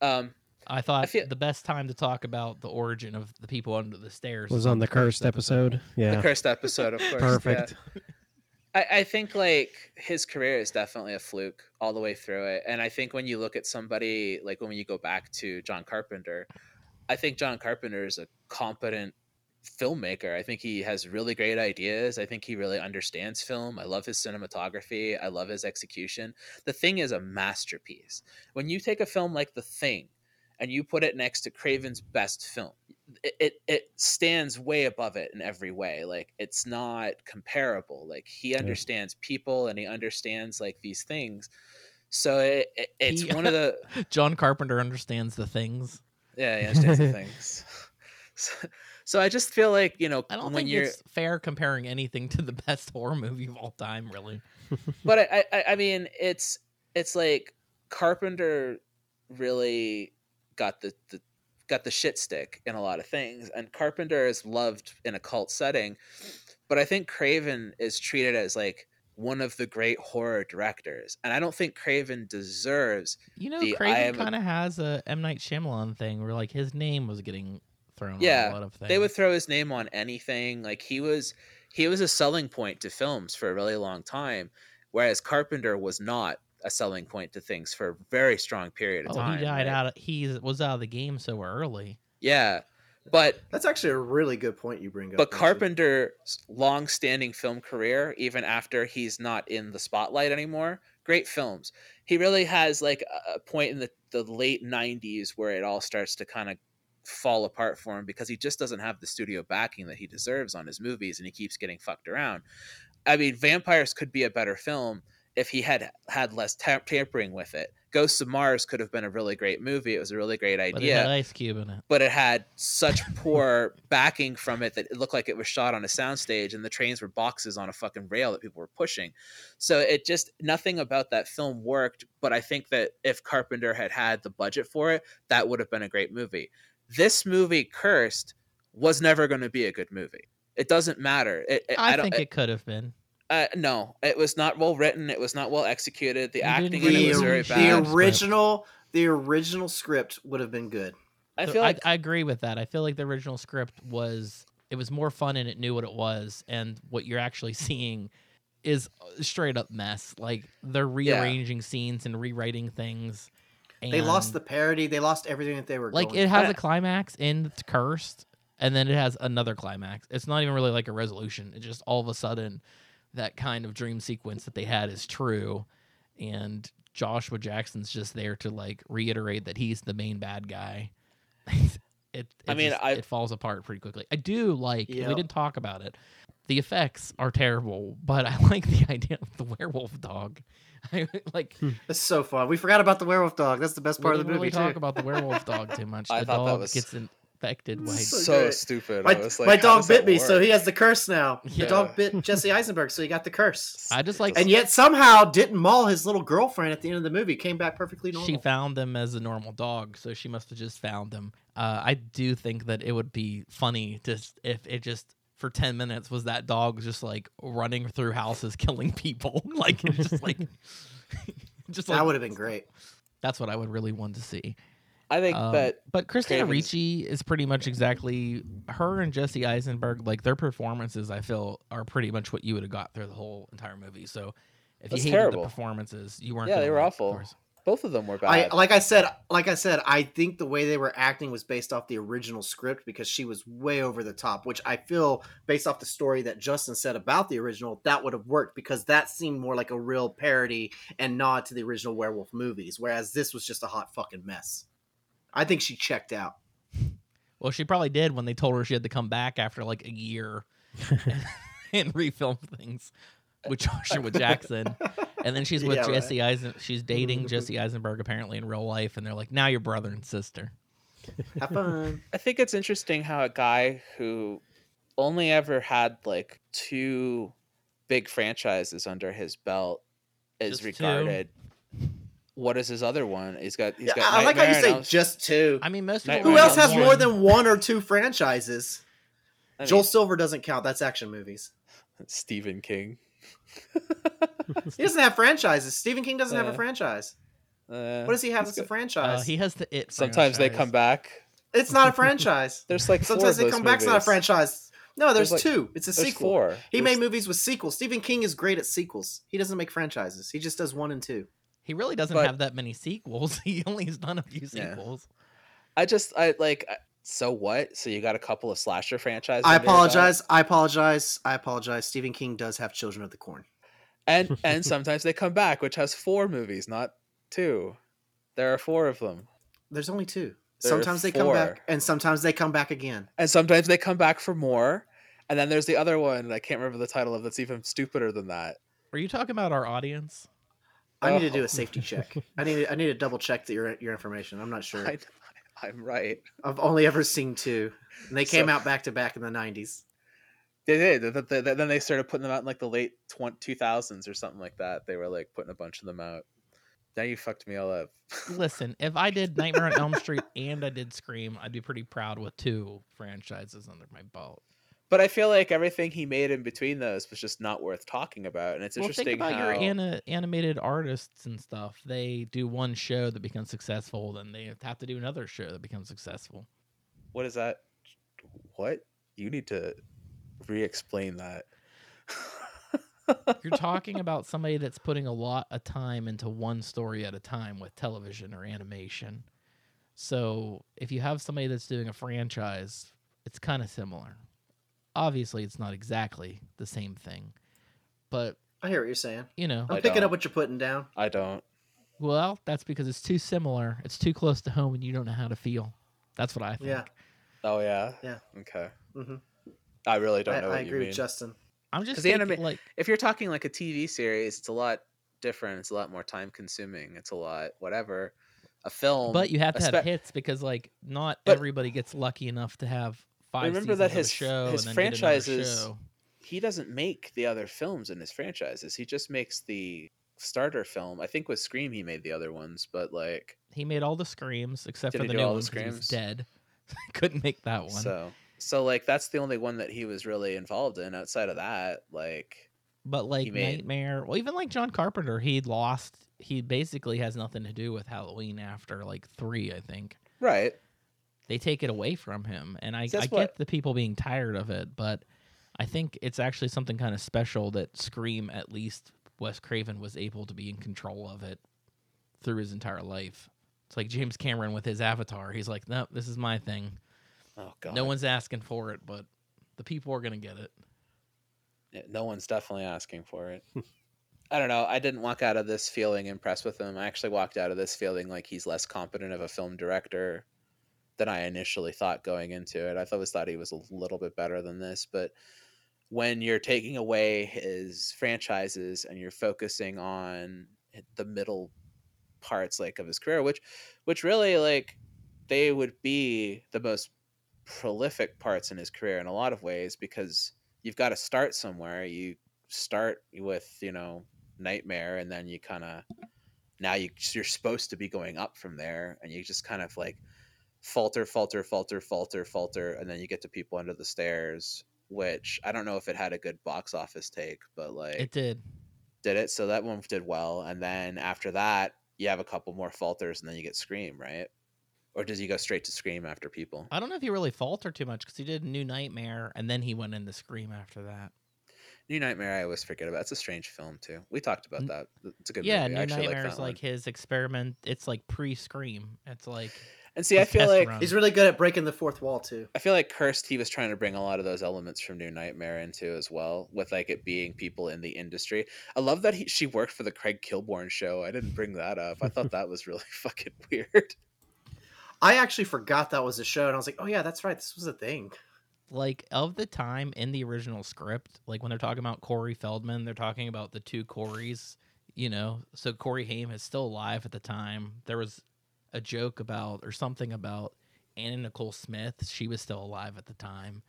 Um I thought feel- the best time to talk about the origin of the people under the stairs was on the cursed episode. Yeah, the cursed episode, of course. perfect. yeah. I, I think like his career is definitely a fluke all the way through it. And I think when you look at somebody like when you go back to John Carpenter, I think John Carpenter is a competent filmmaker. I think he has really great ideas. I think he really understands film. I love his cinematography. I love his execution. The Thing is a masterpiece. When you take a film like The Thing and you put it next to Craven's best film, it, it it stands way above it in every way. Like it's not comparable. Like he understands people and he understands like these things. So it, it, it's He- one of [laughs] the John Carpenter understands the things. yeah, he understands the [laughs] things. So, so I just feel like you know I don't when think you're, it's fair comparing anything to the best horror movie of all time, really. but I, I I mean it's it's like Carpenter really got the, the got the shit stick in a lot of things, and Carpenter is loved in a cult setting, but I think Craven is treated as like one of the great horror directors, and I don't think Craven deserves. You know, Craven kind of has a M Night Shyamalan thing where like his name was getting thrown Yeah, on a lot of things. They would throw his name on anything. Like he was he was a selling point to films for a really long time, whereas Carpenter was not a selling point to things for a very strong period of Oh, time. he died right? out. Of, he was out of the game so early. Yeah, but That's actually a really good point you bring up. but. Carpenter's long-standing film career, even after he's not in the spotlight anymore, great films. He really has like a- a point in the the late '90s where it all starts to kind of fall apart for him because he just doesn't have the studio backing that he deserves on his movies, and he keeps getting fucked around. I mean, Vampires could be a better film if he had had less ta- tampering with it. Ghosts of Mars could have been a really great movie. It was a really great idea. But it had Ice Cube in it. but it had such [laughs] poor backing from it that it looked like it was shot on a soundstage and the trains were boxes on a fucking rail that people were pushing. So it just nothing about that film worked, but I think that if Carpenter had had the budget for it, that would have been a great movie. This movie Cursed was never going to be a good movie. It doesn't matter. It, it- I, don't- think it could have been. Uh, no, it was not well written. It was not well executed. The You acting in it was very read the bad. original the original script would have been good. I So feel like I, agree with that. I feel like the original script was it was more fun and it knew what it was, and what you're actually [laughs] seeing is a straight up mess. Like they're rearranging scenes and rewriting things. They lost the parody. They lost everything that they were like going it has a climax in Cursed, and then it has another climax. It's not even really like a resolution. It just all of a sudden that kind of dream sequence that they had is true, and Joshua Jackson's just there to like reiterate that he's the main bad guy. [laughs] it, it I mean, just- I- it falls apart pretty quickly. I do like. Yeah. We didn't talk about it. The effects are terrible, but I [laughs] like the idea of the werewolf dog. [laughs] I like. Hmm. It's so fun. We forgot about the werewolf dog. That's the best part of the didn't movie really talk about the werewolf dog too much. I the thought that dog was- gets infected by. So so stupid. my I was like, my dog bit me, so he has the curse now. Yeah. The dog bit Jesse Eisenberg, so he got the curse. [laughs] I just like and yet somehow didn't maul his little girlfriend at the end of the movie. Came back perfectly normal. she found them as a normal dog, so she must have just found them. Uh, I do think that it would be funny to if it just for ten minutes was that dog just like running through houses [laughs] killing people, like it's just like just like [laughs] that would have been great. That's what I would really want to see. I think Um, that but Christina Craven's- Ricci is pretty much exactly her and Jesse Eisenberg. Like their performances, I feel are pretty much what you would have got through the whole entire movie. So if That's you hated terrible. the performances, you weren't. Yeah, they were like, awful. course. both of them were I bad. like I said, like I said, I think the way they were acting was based off the original script because she was way over the top, which I feel based off the story that Justin said about the original, that would have worked because that seemed more like a real parody and nod to the original werewolf movies, whereas this was just a hot fucking mess. I think she checked out. Well, she probably did when they told her she had to come back after like a year [laughs] and refilm things with Joshua Jackson. And then she's with Yeah, right. Jesse Eisen. She's dating mm-hmm. Jesse Eisenberg apparently in real life, and they're like, now you're brother and sister. Have fun. [laughs] I think it's interesting how a guy who only ever had like two big franchises under his belt is Just two? Regarded. What is his other one? He's got. He's Yeah, got. I like how you say and Elm- just two. I mean, most Nightmare Who else has Elm more than one or two franchises? I mean, Joel Silver doesn't count. That's action movies. Stephen King. He doesn't have franchises. Stephen King doesn't have a Uh, franchise. Uh, What does he have as a franchise? Uh, he has the it. Sometimes they come back. It's not a franchise. [laughs] There's like four Sometimes of they those come back. It's not a franchise. No, there's, There's like- two. It's a There's sequel. four. He There's- made movies with sequels. Stephen King is great at sequels. He doesn't make franchises. He just does one and two. He really doesn't But- have that many sequels. [laughs] He only has done a few Yeah. sequels. I just I like. So what? So you got a couple of slasher franchises. I under your belt? apologize. I apologize. I apologize. Stephen King does have Children of the Corn. And [laughs] and sometimes they come back, which has four movies, not two. There are four of them. There's only two. There sometimes they come back, and sometimes they come back again. and sometimes they come back for more. And then there's the other one I can't remember the title of that's even stupider than that. Are you talking about our audience? I need to Oh. do a safety check. I need. I need to double check the, your your information. I'm not sure. I, I'm right. I've only ever seen two, and they came So- out back to back in the '90s. They did. Th- th- th- Then they started putting them out in like the late tw- 2000s or something like that. They were like putting a bunch of them out. Now you fucked me all up. [laughs] Listen, if I did Nightmare on Elm Street and I did Scream, I'd be pretty proud with two franchises under my belt. But I feel like everything he made in between those was just not worth talking about. And it's well, interesting think about how your ana- animated artists and stuff. They do one show that becomes successful, then they have to do another show that becomes successful. what is that? What you need to re-explain that. You're [laughs] talking about somebody that's putting a lot of time into one story at a time with television or animation. So if you have somebody that's doing a franchise, it's kind of similar. Obviously, it's not exactly the same thing, but I hear what you're saying. you know, I'm I picking don't. up what you're putting down. I don't. well, that's because it's too similar. It's too close to home, and you don't know how to feel. That's what I think. Yeah. Oh yeah. Yeah. Okay. hmm I really don't I, know I what you agree mean. with Justin. I'm just 'Cause the thinking, anima- like if you're talking like a TV series, it's a lot different. It's a lot more time consuming. It's a lot whatever. A film, But you have to a have hits because like not But- everybody gets lucky enough to have five. Remember that seasons of a his- show his and then franchises- show. He doesn't make the other films in his franchises. He just makes the starter film. I think with Scream he made the other ones, but like He made all the screams except for the new one the 'cause he screams? dead. [laughs] Couldn't make that one. so so like that's the only one that he was really involved in. Outside of that, like but like made- Nightmare, well, even like John Carpenter, he lost. He basically has nothing to do with Halloween after like three, I think. right. They take it away from him, and I, So I get the people being tired of it, but I think it's actually something kind of special that Scream, at least Wes Craven, was able to be in control of it through his entire life. It's like James Cameron with his Avatar. He's like, nope, this is my thing. Oh god. No one's asking for it, but the people are gonna get it. Yeah, no one's definitely asking for it. [laughs] I don't know. I didn't walk out of this feeling impressed with him. I actually walked out of this feeling like he's less competent of a film director than I initially thought going into it. I always thought he was a little bit better than this, but when you're taking away his franchises and you're focusing on the middle parts like of his career, which which really like they would be the most prolific parts in his career in a lot of ways because you've got to start somewhere. You start with, you know, Nightmare and then you kind of now you you're supposed to be going up from there and you just kind of like falter falter falter falter falter and then you get to people under the stairs which I don't know if it had a good box office take but like It did. did it so that one did well and then after that you have a couple more falters and then you get Scream right or does he go straight to Scream after people I don't know if he really faltered too much because he did New Nightmare and then he went into Scream after that. New Nightmare I always forget about it's a strange film too we talked about that it's a good yeah, movie New Nightmare like is like his experiment. It's like pre-Scream. It's like and see I feel like run. He's really good at breaking the fourth wall too. I feel like Cursed, he was trying to bring a lot of those elements from New Nightmare into as well, with like it being people in the industry. I love that he she worked for the Craig Kilborn show. I didn't bring that up. I thought [laughs] that was really [laughs] fucking weird. I actually forgot that was a show, and I was like, oh yeah, that's right, this was a thing. like of the time in the original script, like when they're talking about Corey Feldman, they're talking about the two Corys, you know. So Corey Haim is still alive at the time. There was a joke about or something about Anna Nicole Smith. She was still alive at the time.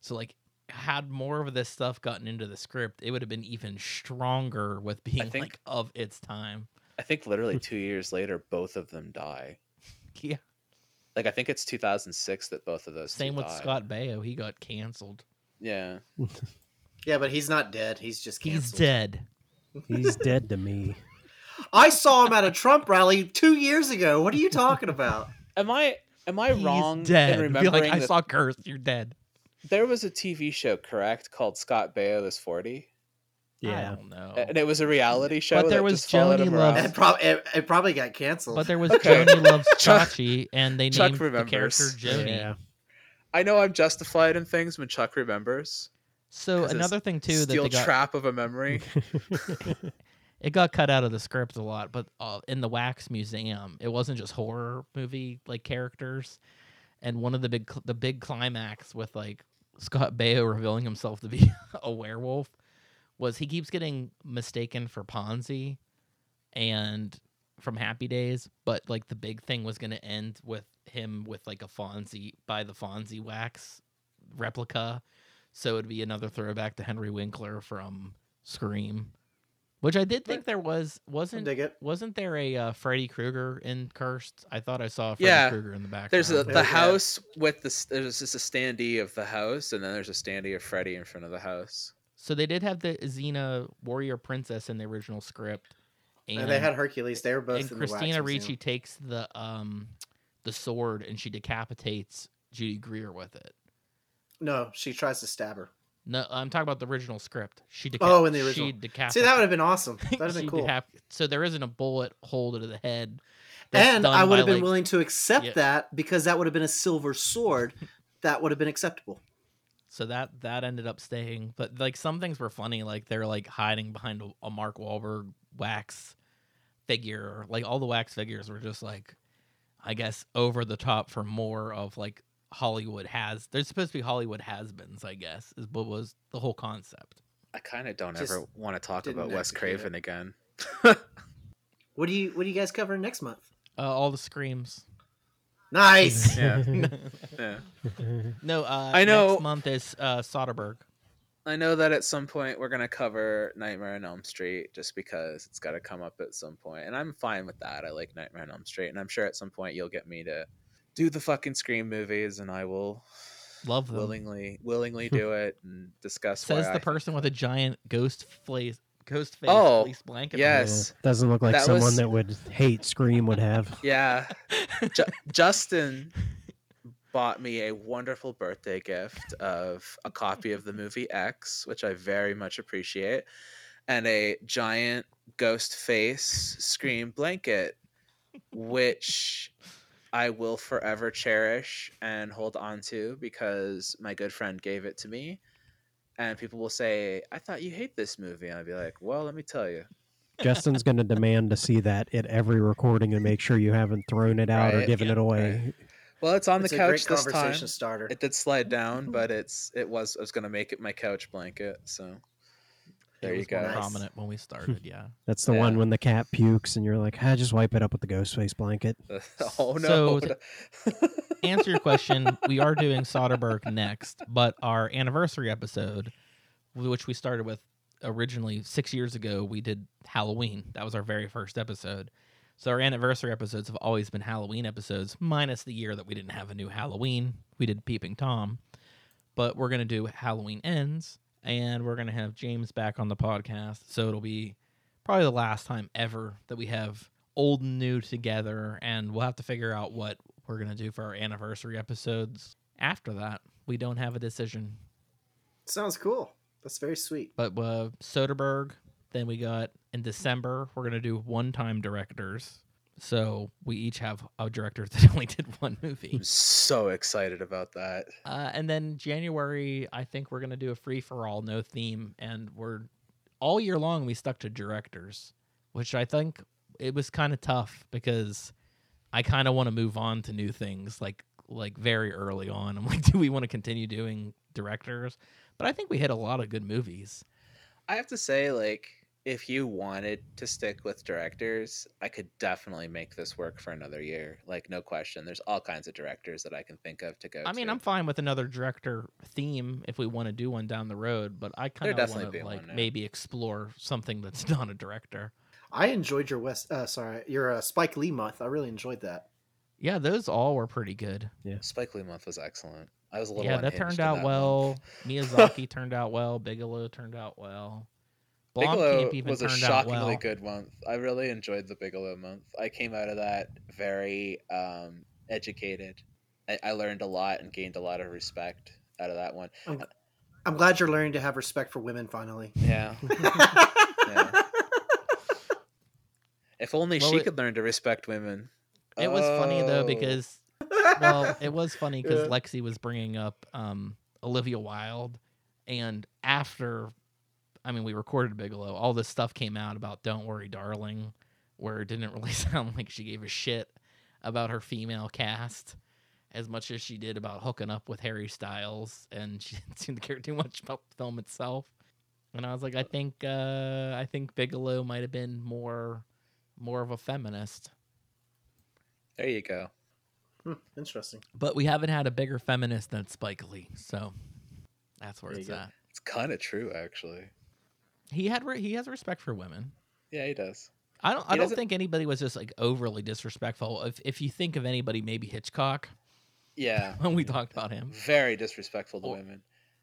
So like had more of this stuff gotten into the script, it would have been even stronger with being think- like of its time. I think literally two years later, both of them die. [laughs] Yeah. Like I think it's 2006 that both of those. two Same with die. Scott Baio. He got canceled. Yeah, [laughs] Yeah, but he's not dead. He's just He's dead. He's dead to me. I saw him at a Trump rally two years ago. What are you talking about? am I am I He's wrong dead. in Be remembering like, I saw Cursed. You're dead. there was a TV show correct called Scott Baio is 40, I Yeah. don't know. and it was a reality show. But there that was just followed Joni Loves- It, prob- it, it probably got canceled. But there was Okay. Joni Loves [laughs] Chachi, and they Chuck named the character Joni. Yeah. I know I'm justified in things when Chuck remembers. So another thing too that Steel they got trap of a memory. [laughs] [laughs] it got cut out of the script a lot, but uh, in the Wax Museum, it wasn't just horror movie like characters. And one of the big cl- the big climax with like Scott Baio revealing himself to be [laughs] a werewolf was he keeps getting mistaken for Fonzie and from Happy Days, but like the big thing was going to end with him with like a Fonzie by the Fonzie wax replica. So it'd be another throwback to Henry Winkler from Scream, which I did think there was wasn't dig it. wasn't there a uh, Freddy Krueger in Cursed? I thought I saw Freddy Yeah. Krueger in the background. There's a, Yeah. the house with the there's just a standee of the house, and then there's a standee of Freddy in front of the house. so they did have the Xena warrior princess in the original script, and, And, they had Hercules. They were both and in Christina Museum. Ricci takes the um the sword and she decapitates Judy Greer with it. No, she tries to stab her. No, I'm talking about the original script. She deca- Oh, in the She original. decapitates. See, that would have been awesome. [laughs] That'd have been cool. decap- so there isn't a bullet hole to the head. And I would have been like- willing to accept Yeah. that because that would have been a silver sword. [laughs] that would have been acceptable. So that that ended up staying, but like some things were funny, like they're like hiding behind a, a Mark Wahlberg wax figure. Like all the wax figures were just like, I guess, over the top for more of like Hollywood has. There's supposed to be Hollywood has-beens, I guess, is what was the whole concept. I kind of don't Just ever want to talk about Wes execute it. Craven again. [laughs] What do you What do you guys cover next month? Uh, all the screams. Nice. [laughs] Yeah. [laughs] yeah. No, uh, I know- Next month is uh, Soderbergh. I know that at some point we're gonna cover Nightmare on Elm Street just because it's got to come up at some point, and I'm fine with that. I like Nightmare on Elm Street, and I'm sure at some point you'll get me to do the fucking Scream movies, and I will Love them. willingly willingly [laughs] do it and discuss. Says I the think- person with a giant ghost face, ghost face Oh, fleece blanket. yes. Doesn't look like That someone was- that would hate Scream would have. [laughs] Yeah, Ju- [laughs] Justin bought me a wonderful birthday gift of a copy of the movie X, which I very much appreciate, and a giant ghost face scream blanket, which I will forever cherish and hold on to because my good friend gave it to me. And people will say, I thought you hate this movie. And I'd be like, well, let me tell you. Justin's going to demand to see that at every recording and make sure you haven't thrown it out or given yeah, it away. Well, it's on it's the a great couch this time. starter. It did slide down, mm-hmm. but it's it was I was gonna make it my couch blanket. So there it you was more go. Nice. prominent when we started. Yeah. That's the one when the cat pukes and you're like, ah, just wipe it up with the ghost face blanket. [laughs] oh no! So answer your question, we are doing Soderbergh next, but our anniversary episode, which we started with originally six years ago, we did Halloween. That was our very first episode. So our anniversary episodes have always been Halloween episodes, minus the year that we didn't have a new Halloween. We did Peeping Tom, but we're gonna do Halloween Ends, and we're gonna have James back on the podcast. So it'll be probably the last time ever that we have old and new together, and we'll have to figure out what we're gonna do for our anniversary episodes. After that, we don't have a decision. Sounds cool. That's very sweet. But uh, Soderbergh, then we got in December, we're gonna do one-time directors. So we each have a director [laughs] that only did one movie. I'm so excited about that. Uh, and then January, I think we're gonna do a free for all, no theme, and we're all year long we stuck to directors, which I think it was kind of tough because I kind of want to move on to new things, like like very early on. I'm like, [laughs] do we want to continue doing directors? But I think we hit a lot of good movies. I have to say, like, if you wanted to stick with directors, I could definitely make this work for another year. Like, no question. There's all kinds of directors that I can think of to go. I mean, to. I'm fine with another director theme if we want to do one down the road, but I kind of want to like maybe explore something that's [laughs] not a director. I enjoyed your West. Uh, sorry, your uh, Spike Lee month. I really enjoyed that. Yeah, those all were pretty good. Yeah, Spike Lee month was excellent. I was a little Yeah, that turned out that well. [laughs] Miyazaki turned out well. Bigelow turned out well. Bigelow Blomkamp even was a shockingly well. good month. I really enjoyed the Bigelow month. I came out of that very um, educated. I, I learned a lot and gained a lot of respect out of that one. I'm glad you're learning to have respect for women finally. Yeah. yeah. [laughs] If only Well, she it- could learn to respect women. It was funny though Oh. because well, it was funny because [laughs] Yeah. Lexi was bringing up um, Olivia Wilde, and after, I mean, we recorded Bigelow. All this stuff came out about "Don't Worry, Darling," where it didn't [laughs] really sound like she gave a shit about her female cast as much as she did about hooking up with Harry Styles, and [laughs] she didn't seem to care too much about the film itself. And I was like, I think, uh, I think Bigelow might have been more, more of a feminist. There you go. Hmm, interesting. But we haven't had a bigger feminist than Spike Lee, so that's where There it's at. It's kind of true, actually. He had re- he has respect for women. Yeah, he does. I don't. I don't doesn't- think anybody was just like overly disrespectful. If if you think of anybody, maybe Hitchcock Yeah. [laughs] when we talked about him, Very disrespectful to Or- women.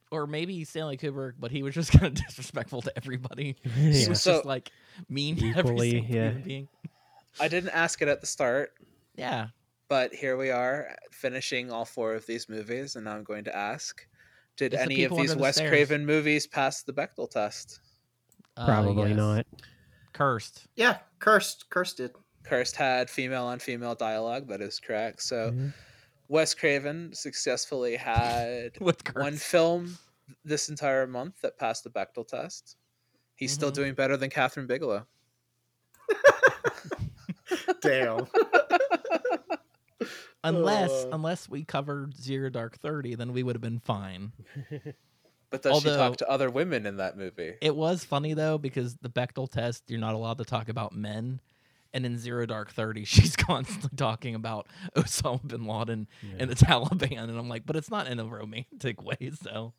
or maybe Stanley Kubrick, but he was just [laughs] kind of disrespectful to everybody. [laughs] He was So- just like mean to every single yeah. human being. I didn't ask it at the start, Yeah. but here we are finishing all four of these movies, and now I'm going to ask Did It's the any of these under the Wes stairs. Craven movies pass the Bechdel test? Uh, Probably yes. not. Cursed. Yeah, cursed. Cursed did. Cursed had female on female dialogue. That is correct. So Mhm. Wes Craven successfully had [laughs] With one film this entire month that passed the Bechdel test. He's still Mhm. doing better than Kathryn Bigelow. [laughs] Damn. Unless Uh. unless we covered Zero Dark Thirty, then we would have been fine. [laughs] But does she talk to other women in that movie? It was funny though because the Bechdel test, you're not allowed to talk about men. And in Zero Dark Thirty, [laughs] she's constantly talking about Osama bin Laden and the Taliban, and I'm like, but it's not in a romantic [laughs] way, so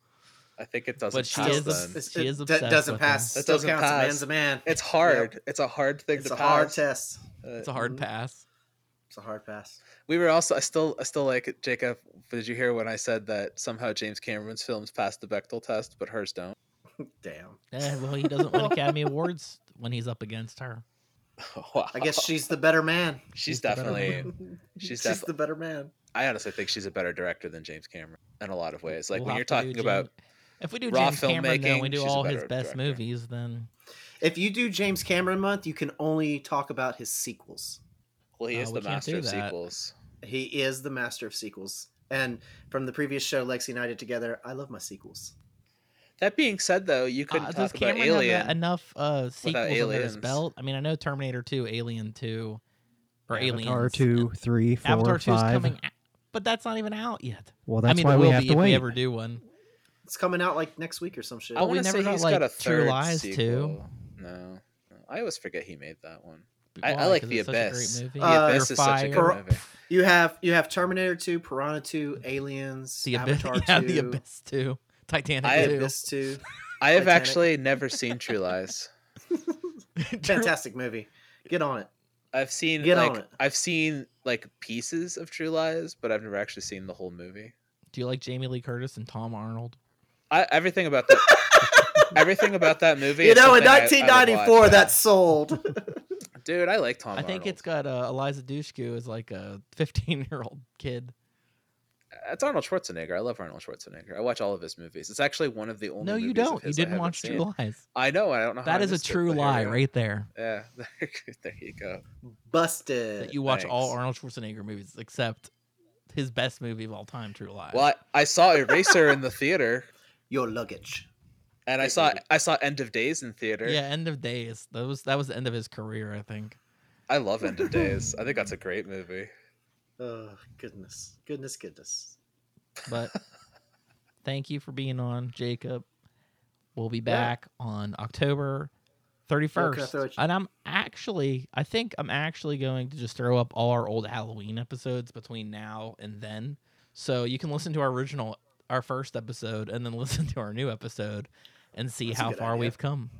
I think it doesn't But she pass is then. obs- It's- She it is d- obsessed doesn't with pass. That doesn't counts. pass. A man's a man. It's hard. It's a hard thing to pass. It's to a pass. hard test. Uh, it's a hard Mhm. pass. It's a hard pass. we were also. I still. I still like it, Jacob. Did you hear when I said that somehow James Cameron's films pass the Bechdel test, but hers don't? [laughs] Damn. Eh, well, he doesn't win Academy [laughs] Awards when he's up against her. wow. I guess she's the better man. [laughs] she's she's definitely. she's She's she's defi- the better man. I honestly think she's a better director than James Cameron in a lot of ways. Like We'll when you're to do talking James- about if we do raw James Cameron, then we do all his best director. movies. Then If you do James Cameron month, you can only talk about his sequels. Well, he Uh, is we the master of that. sequels. He is the master of sequels. And from the previous show Lexi and I did together, I love my sequels. That being said, though, you couldn't Uh, talk does about Cameron have Alien. that enough uh, sequels under his belt? I mean, I know Terminator 2, Alien 2, or Aliens. Avatar and two, three, four, Avatar 2 is five. coming out, but that's not even out yet. Well, that's I mean, why we will have be to if wait. we ever do one. It's coming out like next week or some shit. I Oh, we want to never say got, he's like, got a True third Lies, too. sequel. No, no, I always forget he made that one. I- I Why? like 'Cause The it's such a Abyss. great movie. The Uh, Abyss is such a good Fire. movie. You have you have Terminator 2, Piranha 2, Aliens, The Abyss, Avatar [laughs] yeah, 2, The Abyss 2, Titanic I- The 2. Abyss 2. [laughs] I have Titanic. actually never seen True Lies. [laughs] Fantastic movie. Get on it. I've seen Get on like it. I've seen like pieces of True Lies, but I've never actually seen the whole movie. Do you like Jamie Lee Curtis and Tom Arnold? I, everything about that everything about that movie. You is know, in something I- I 1994, watch. that sold. Dude, I like Tom. I think it's got uh, Eliza Dushku as like a 15 year old kid. It's Arnold Schwarzenegger. I love Arnold Schwarzenegger. I watch all of his movies. It's actually one of the only. No, you movies don't. You his I didn't watch seen. True Lies. I know. I don't know. how That I a missed it, true lie right there. [laughs] Yeah, there you go. Busted. That you watch all. Arnold Schwarzenegger movies except his best movie of all time, True Lies. Well, I, I saw Eraser in the theater, Your luggage. And I saw. I saw End of Days in theater. Yeah, End of Days. That was that was the end of his career, I think. I love End of Days. I think that's a great movie. [laughs] Oh, goodness. Goodness, goodness. But [laughs] thank you for being on, Jacob. We'll be Yeah. back on October 31st. throw and I'm actually, I think I'm actually going to just throw up all our old Halloween episodes between now and then. So you can listen to our original, our first episode, and then [laughs] listen to our new episode and see That's how far idea. we've come.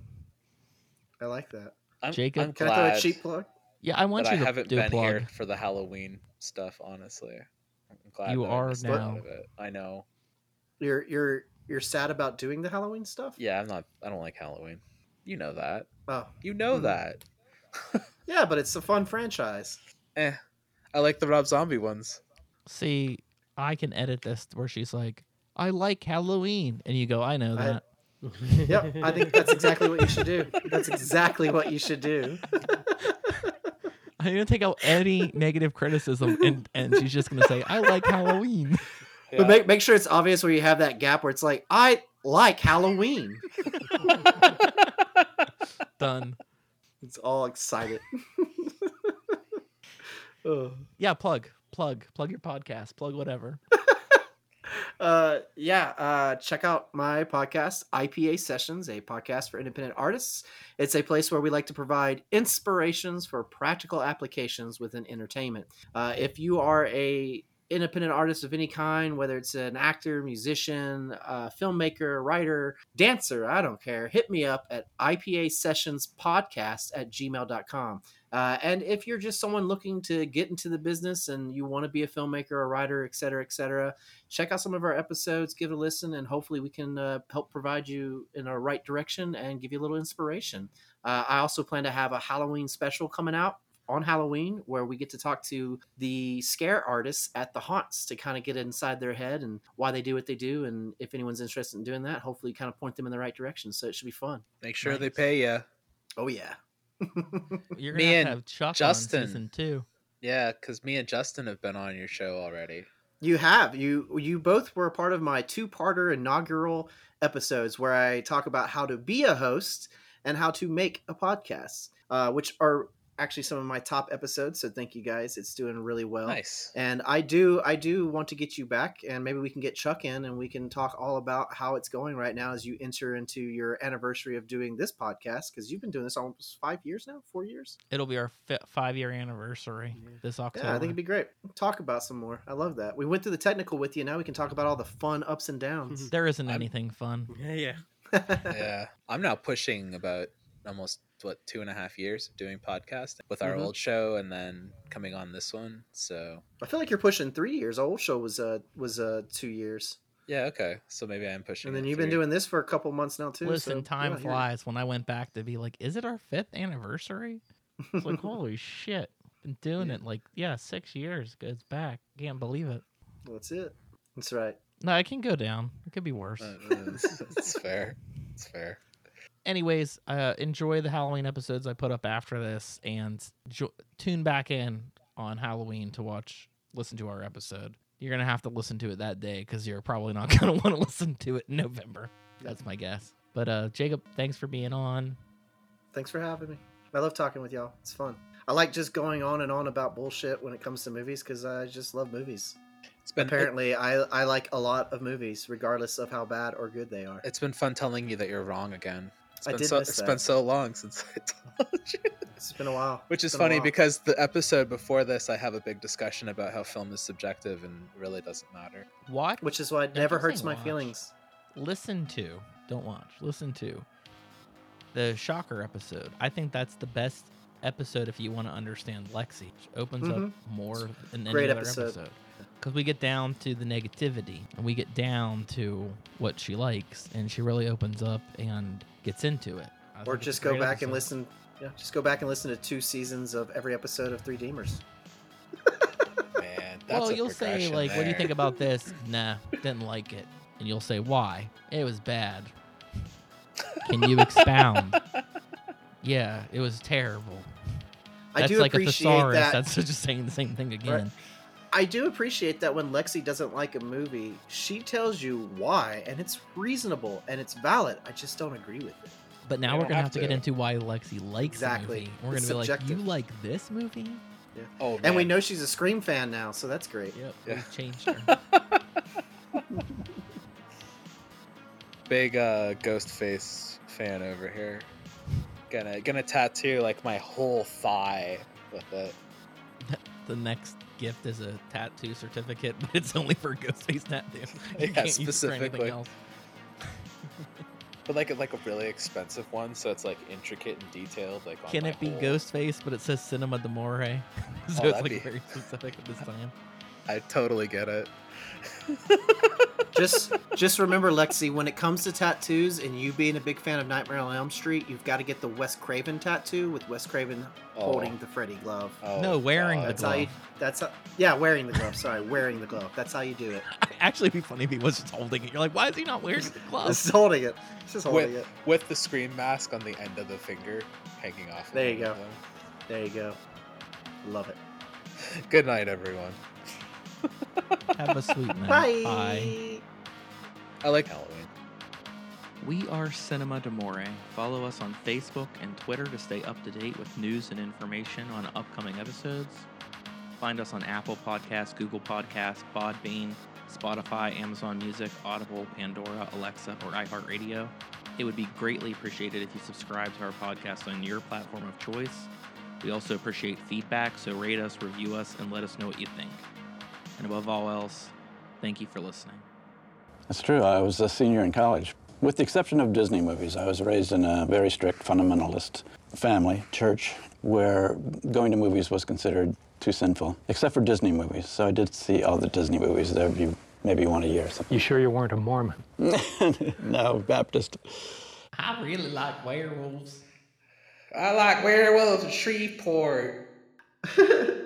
I like that. I'm, Jacob? I'm Can I throw a cheap plug? Yeah, I want that I you to haven't do a been plug. here for the Halloween stuff. Honestly, I'm glad You that I are missed a lot now. I know. You're you're you're sad about doing the Halloween stuff? Yeah, I'm not. I don't like Halloween. You know that. Oh. You know Mhm. that. [laughs] Yeah, but it's a fun franchise. Eh. I like the Rob Zombie ones. See, I can edit this where she's like, I like Halloween. And you go, I know I- that. [laughs] Yep, I think that's exactly what you should do. That's exactly what you should do. [laughs] I'm going to take out any negative criticism and, and she's just going to say, I like Halloween. [laughs] But make make sure it's obvious where you have that gap where it's like, I like Halloween. Done. It's all excited. Ugh. Yeah, plug, plug, plug your podcast, plug whatever. Uh yeah uh check out my podcast ipa sessions a podcast for independent artists. It's a place where we like to provide inspirations for practical applications within entertainment. Uh if you are a independent artist of any kind whether it's an actor musician uh, filmmaker writer dancer i don't care hit me up at ipa sessions podcast at gmail.com uh, and if you're just someone looking to get into the business and you want to be a filmmaker or writer et cetera et cetera check out some of our episodes, give it a listen, and hopefully we can uh, help provide you in a right direction and give you a little inspiration. Uh, I also plan to have a Halloween special coming out on Halloween where we get to talk to the scare artists at the haunts to kind of get inside their head and why they do what they do. And if anyone's interested in doing that, hopefully kind of point them in the right direction. So it should be fun. Make sure they pay you. Oh, yeah. You're Me going to and have Chuck Justin. on season two. Yeah, because me and Justin have been on your show already. You have you you both were a part of my two-parter inaugural episodes where I talk about how to be a host and how to make a podcast, uh, which are actually some of my top episodes. So thank you guys; it's doing really well. Nice. And I do I do want to get you back, and maybe we can get Chuck in, and we can talk all about how it's going right now as you enter into your anniversary of doing this podcast because you've been doing this almost five years now, four years. It'll be our fi- five year anniversary this October. Yeah, I think it'd be great. Talk about some more. I love that. We went through the technical with you. Now we can talk about all the fun ups and downs. there isn't I'm- anything fun. yeah, yeah. [laughs] yeah, I'm now pushing about almost what two and a half years of doing podcasting with our Mhm. old show, and then coming on this one. So I feel like you're pushing three years. Our old show was uh was uh two years, yeah, okay. So maybe I'm pushing. and then you've been doing this for a couple months now too. Listen, so, time yeah, you're- flies. When I went back to be like, is it our fifth anniversary? It's like, [laughs] holy shit. Been doing Yeah. it like, yeah, six years goes back. Can't believe it. That's it. That's right. No, it can go down. It could be worse. Uh, It's, it's fair. It's fair. Anyways, uh, enjoy the Halloween episodes I put up after this and jo- tune back in on Halloween to watch listen to our episode. You're gonna have to listen to it that day because you're probably not [laughs] gonna want to listen to it in November. That's my guess. But uh, Jacob, thanks for being on. Thanks for having me. I love talking with y'all. It's fun. I like just going on and on about bullshit when it comes to movies because I just love movies. It's been Apparently, I I like a lot of movies, regardless of how bad or good they are. It's been fun telling you that you're wrong again. It's I been did so, miss It's that. been so long since [laughs] I told you. It's been a while. Which is It's been a funny because the episode before this, I have a big discussion about how film is subjective and really doesn't matter. Watch, which is why it never hurts my watch. feelings. listen to, don't watch, listen to the Shocker episode. I think that's the best episode if you want to understand Lexi. It opens up Mhm. more than Great any other episode. episode. Because we get down to the negativity and we get down to what she likes, and she really opens up and gets into it. I Or think it's a just go great back and listen. Yeah, just go back and listen to two seasons of every episode of Three Demers. Man, that's well, a you'll say progression like, "What do you think about this?" nah, didn't like it, and you'll say, "Why?" It was bad. Can you expound? yeah, it was terrible. That's I do like a appreciate thesaurus. that. That's just saying the same thing again. I do appreciate that when Lexi doesn't like a movie, she tells you why, and it's reasonable and it's valid. I just don't agree with it. But now we're gonna have have to get into why Lexi likes Exactly. the movie. We're It's gonna be subjective. like, "You like this movie?" Yeah. Oh, man. And we know she's a Scream fan now, so that's great. Yep, Yeah. we've changed her. [laughs] big uh, Ghostface fan over here. Gonna gonna tattoo like my whole thigh with it. [laughs] the next gift is a tattoo certificate, [laughs] but it's only for Ghostface tattoo. [laughs] You Yeah, can't use it for anything specifically. But like a, like a really expensive one, so it's like intricate and detailed. Like on Can it be whole- Ghostface, but it says Cinema d'Amore? Eh? [laughs] Oh, so Oh, it's like be- very specific at this time. I totally get it. [laughs] Just just remember, Lexi, when it comes to tattoos and you being a big fan of Nightmare on Elm Street, you've got to get the Wes Craven tattoo with Wes Craven oh. holding Oh. the Freddy glove. Oh, No, wearing the God. That's how you. glove. That's how, yeah, wearing the glove. Sorry, wearing the glove. That's how you do it. [laughs] Actually, it'd be funny if he was just holding it. You're like, why is he not wearing the glove? He's holding it. He's Just holding with, it. with the scream mask on the end of the finger hanging off. of There you one go. them. There you go. Love it. Good night, everyone. [laughs] Have a sweet night. Bye. Bye. I like Halloween. We are Cinema d'Amore. Follow us on Facebook and Twitter to stay up to date with news and information on upcoming episodes. Find us on Apple Podcasts, Google Podcasts, Podbean, Spotify, Amazon Music, Audible, Pandora, Alexa, or iHeartRadio. It would be greatly appreciated if you subscribe to our podcast on your platform of choice. We also appreciate feedback, so rate us, review us, and let us know what you think. And above all else, thank you for listening. That's true. I was a senior in college. With the exception of Disney movies, I was raised in a very strict fundamentalist family, church, where going to movies was considered too sinful, except for Disney movies. So I did see all the Disney movies. There would be maybe one a year or something. You sure you weren't a Mormon? [laughs] no, Baptist. I really like werewolves. I like werewolves in Shreveport. [laughs]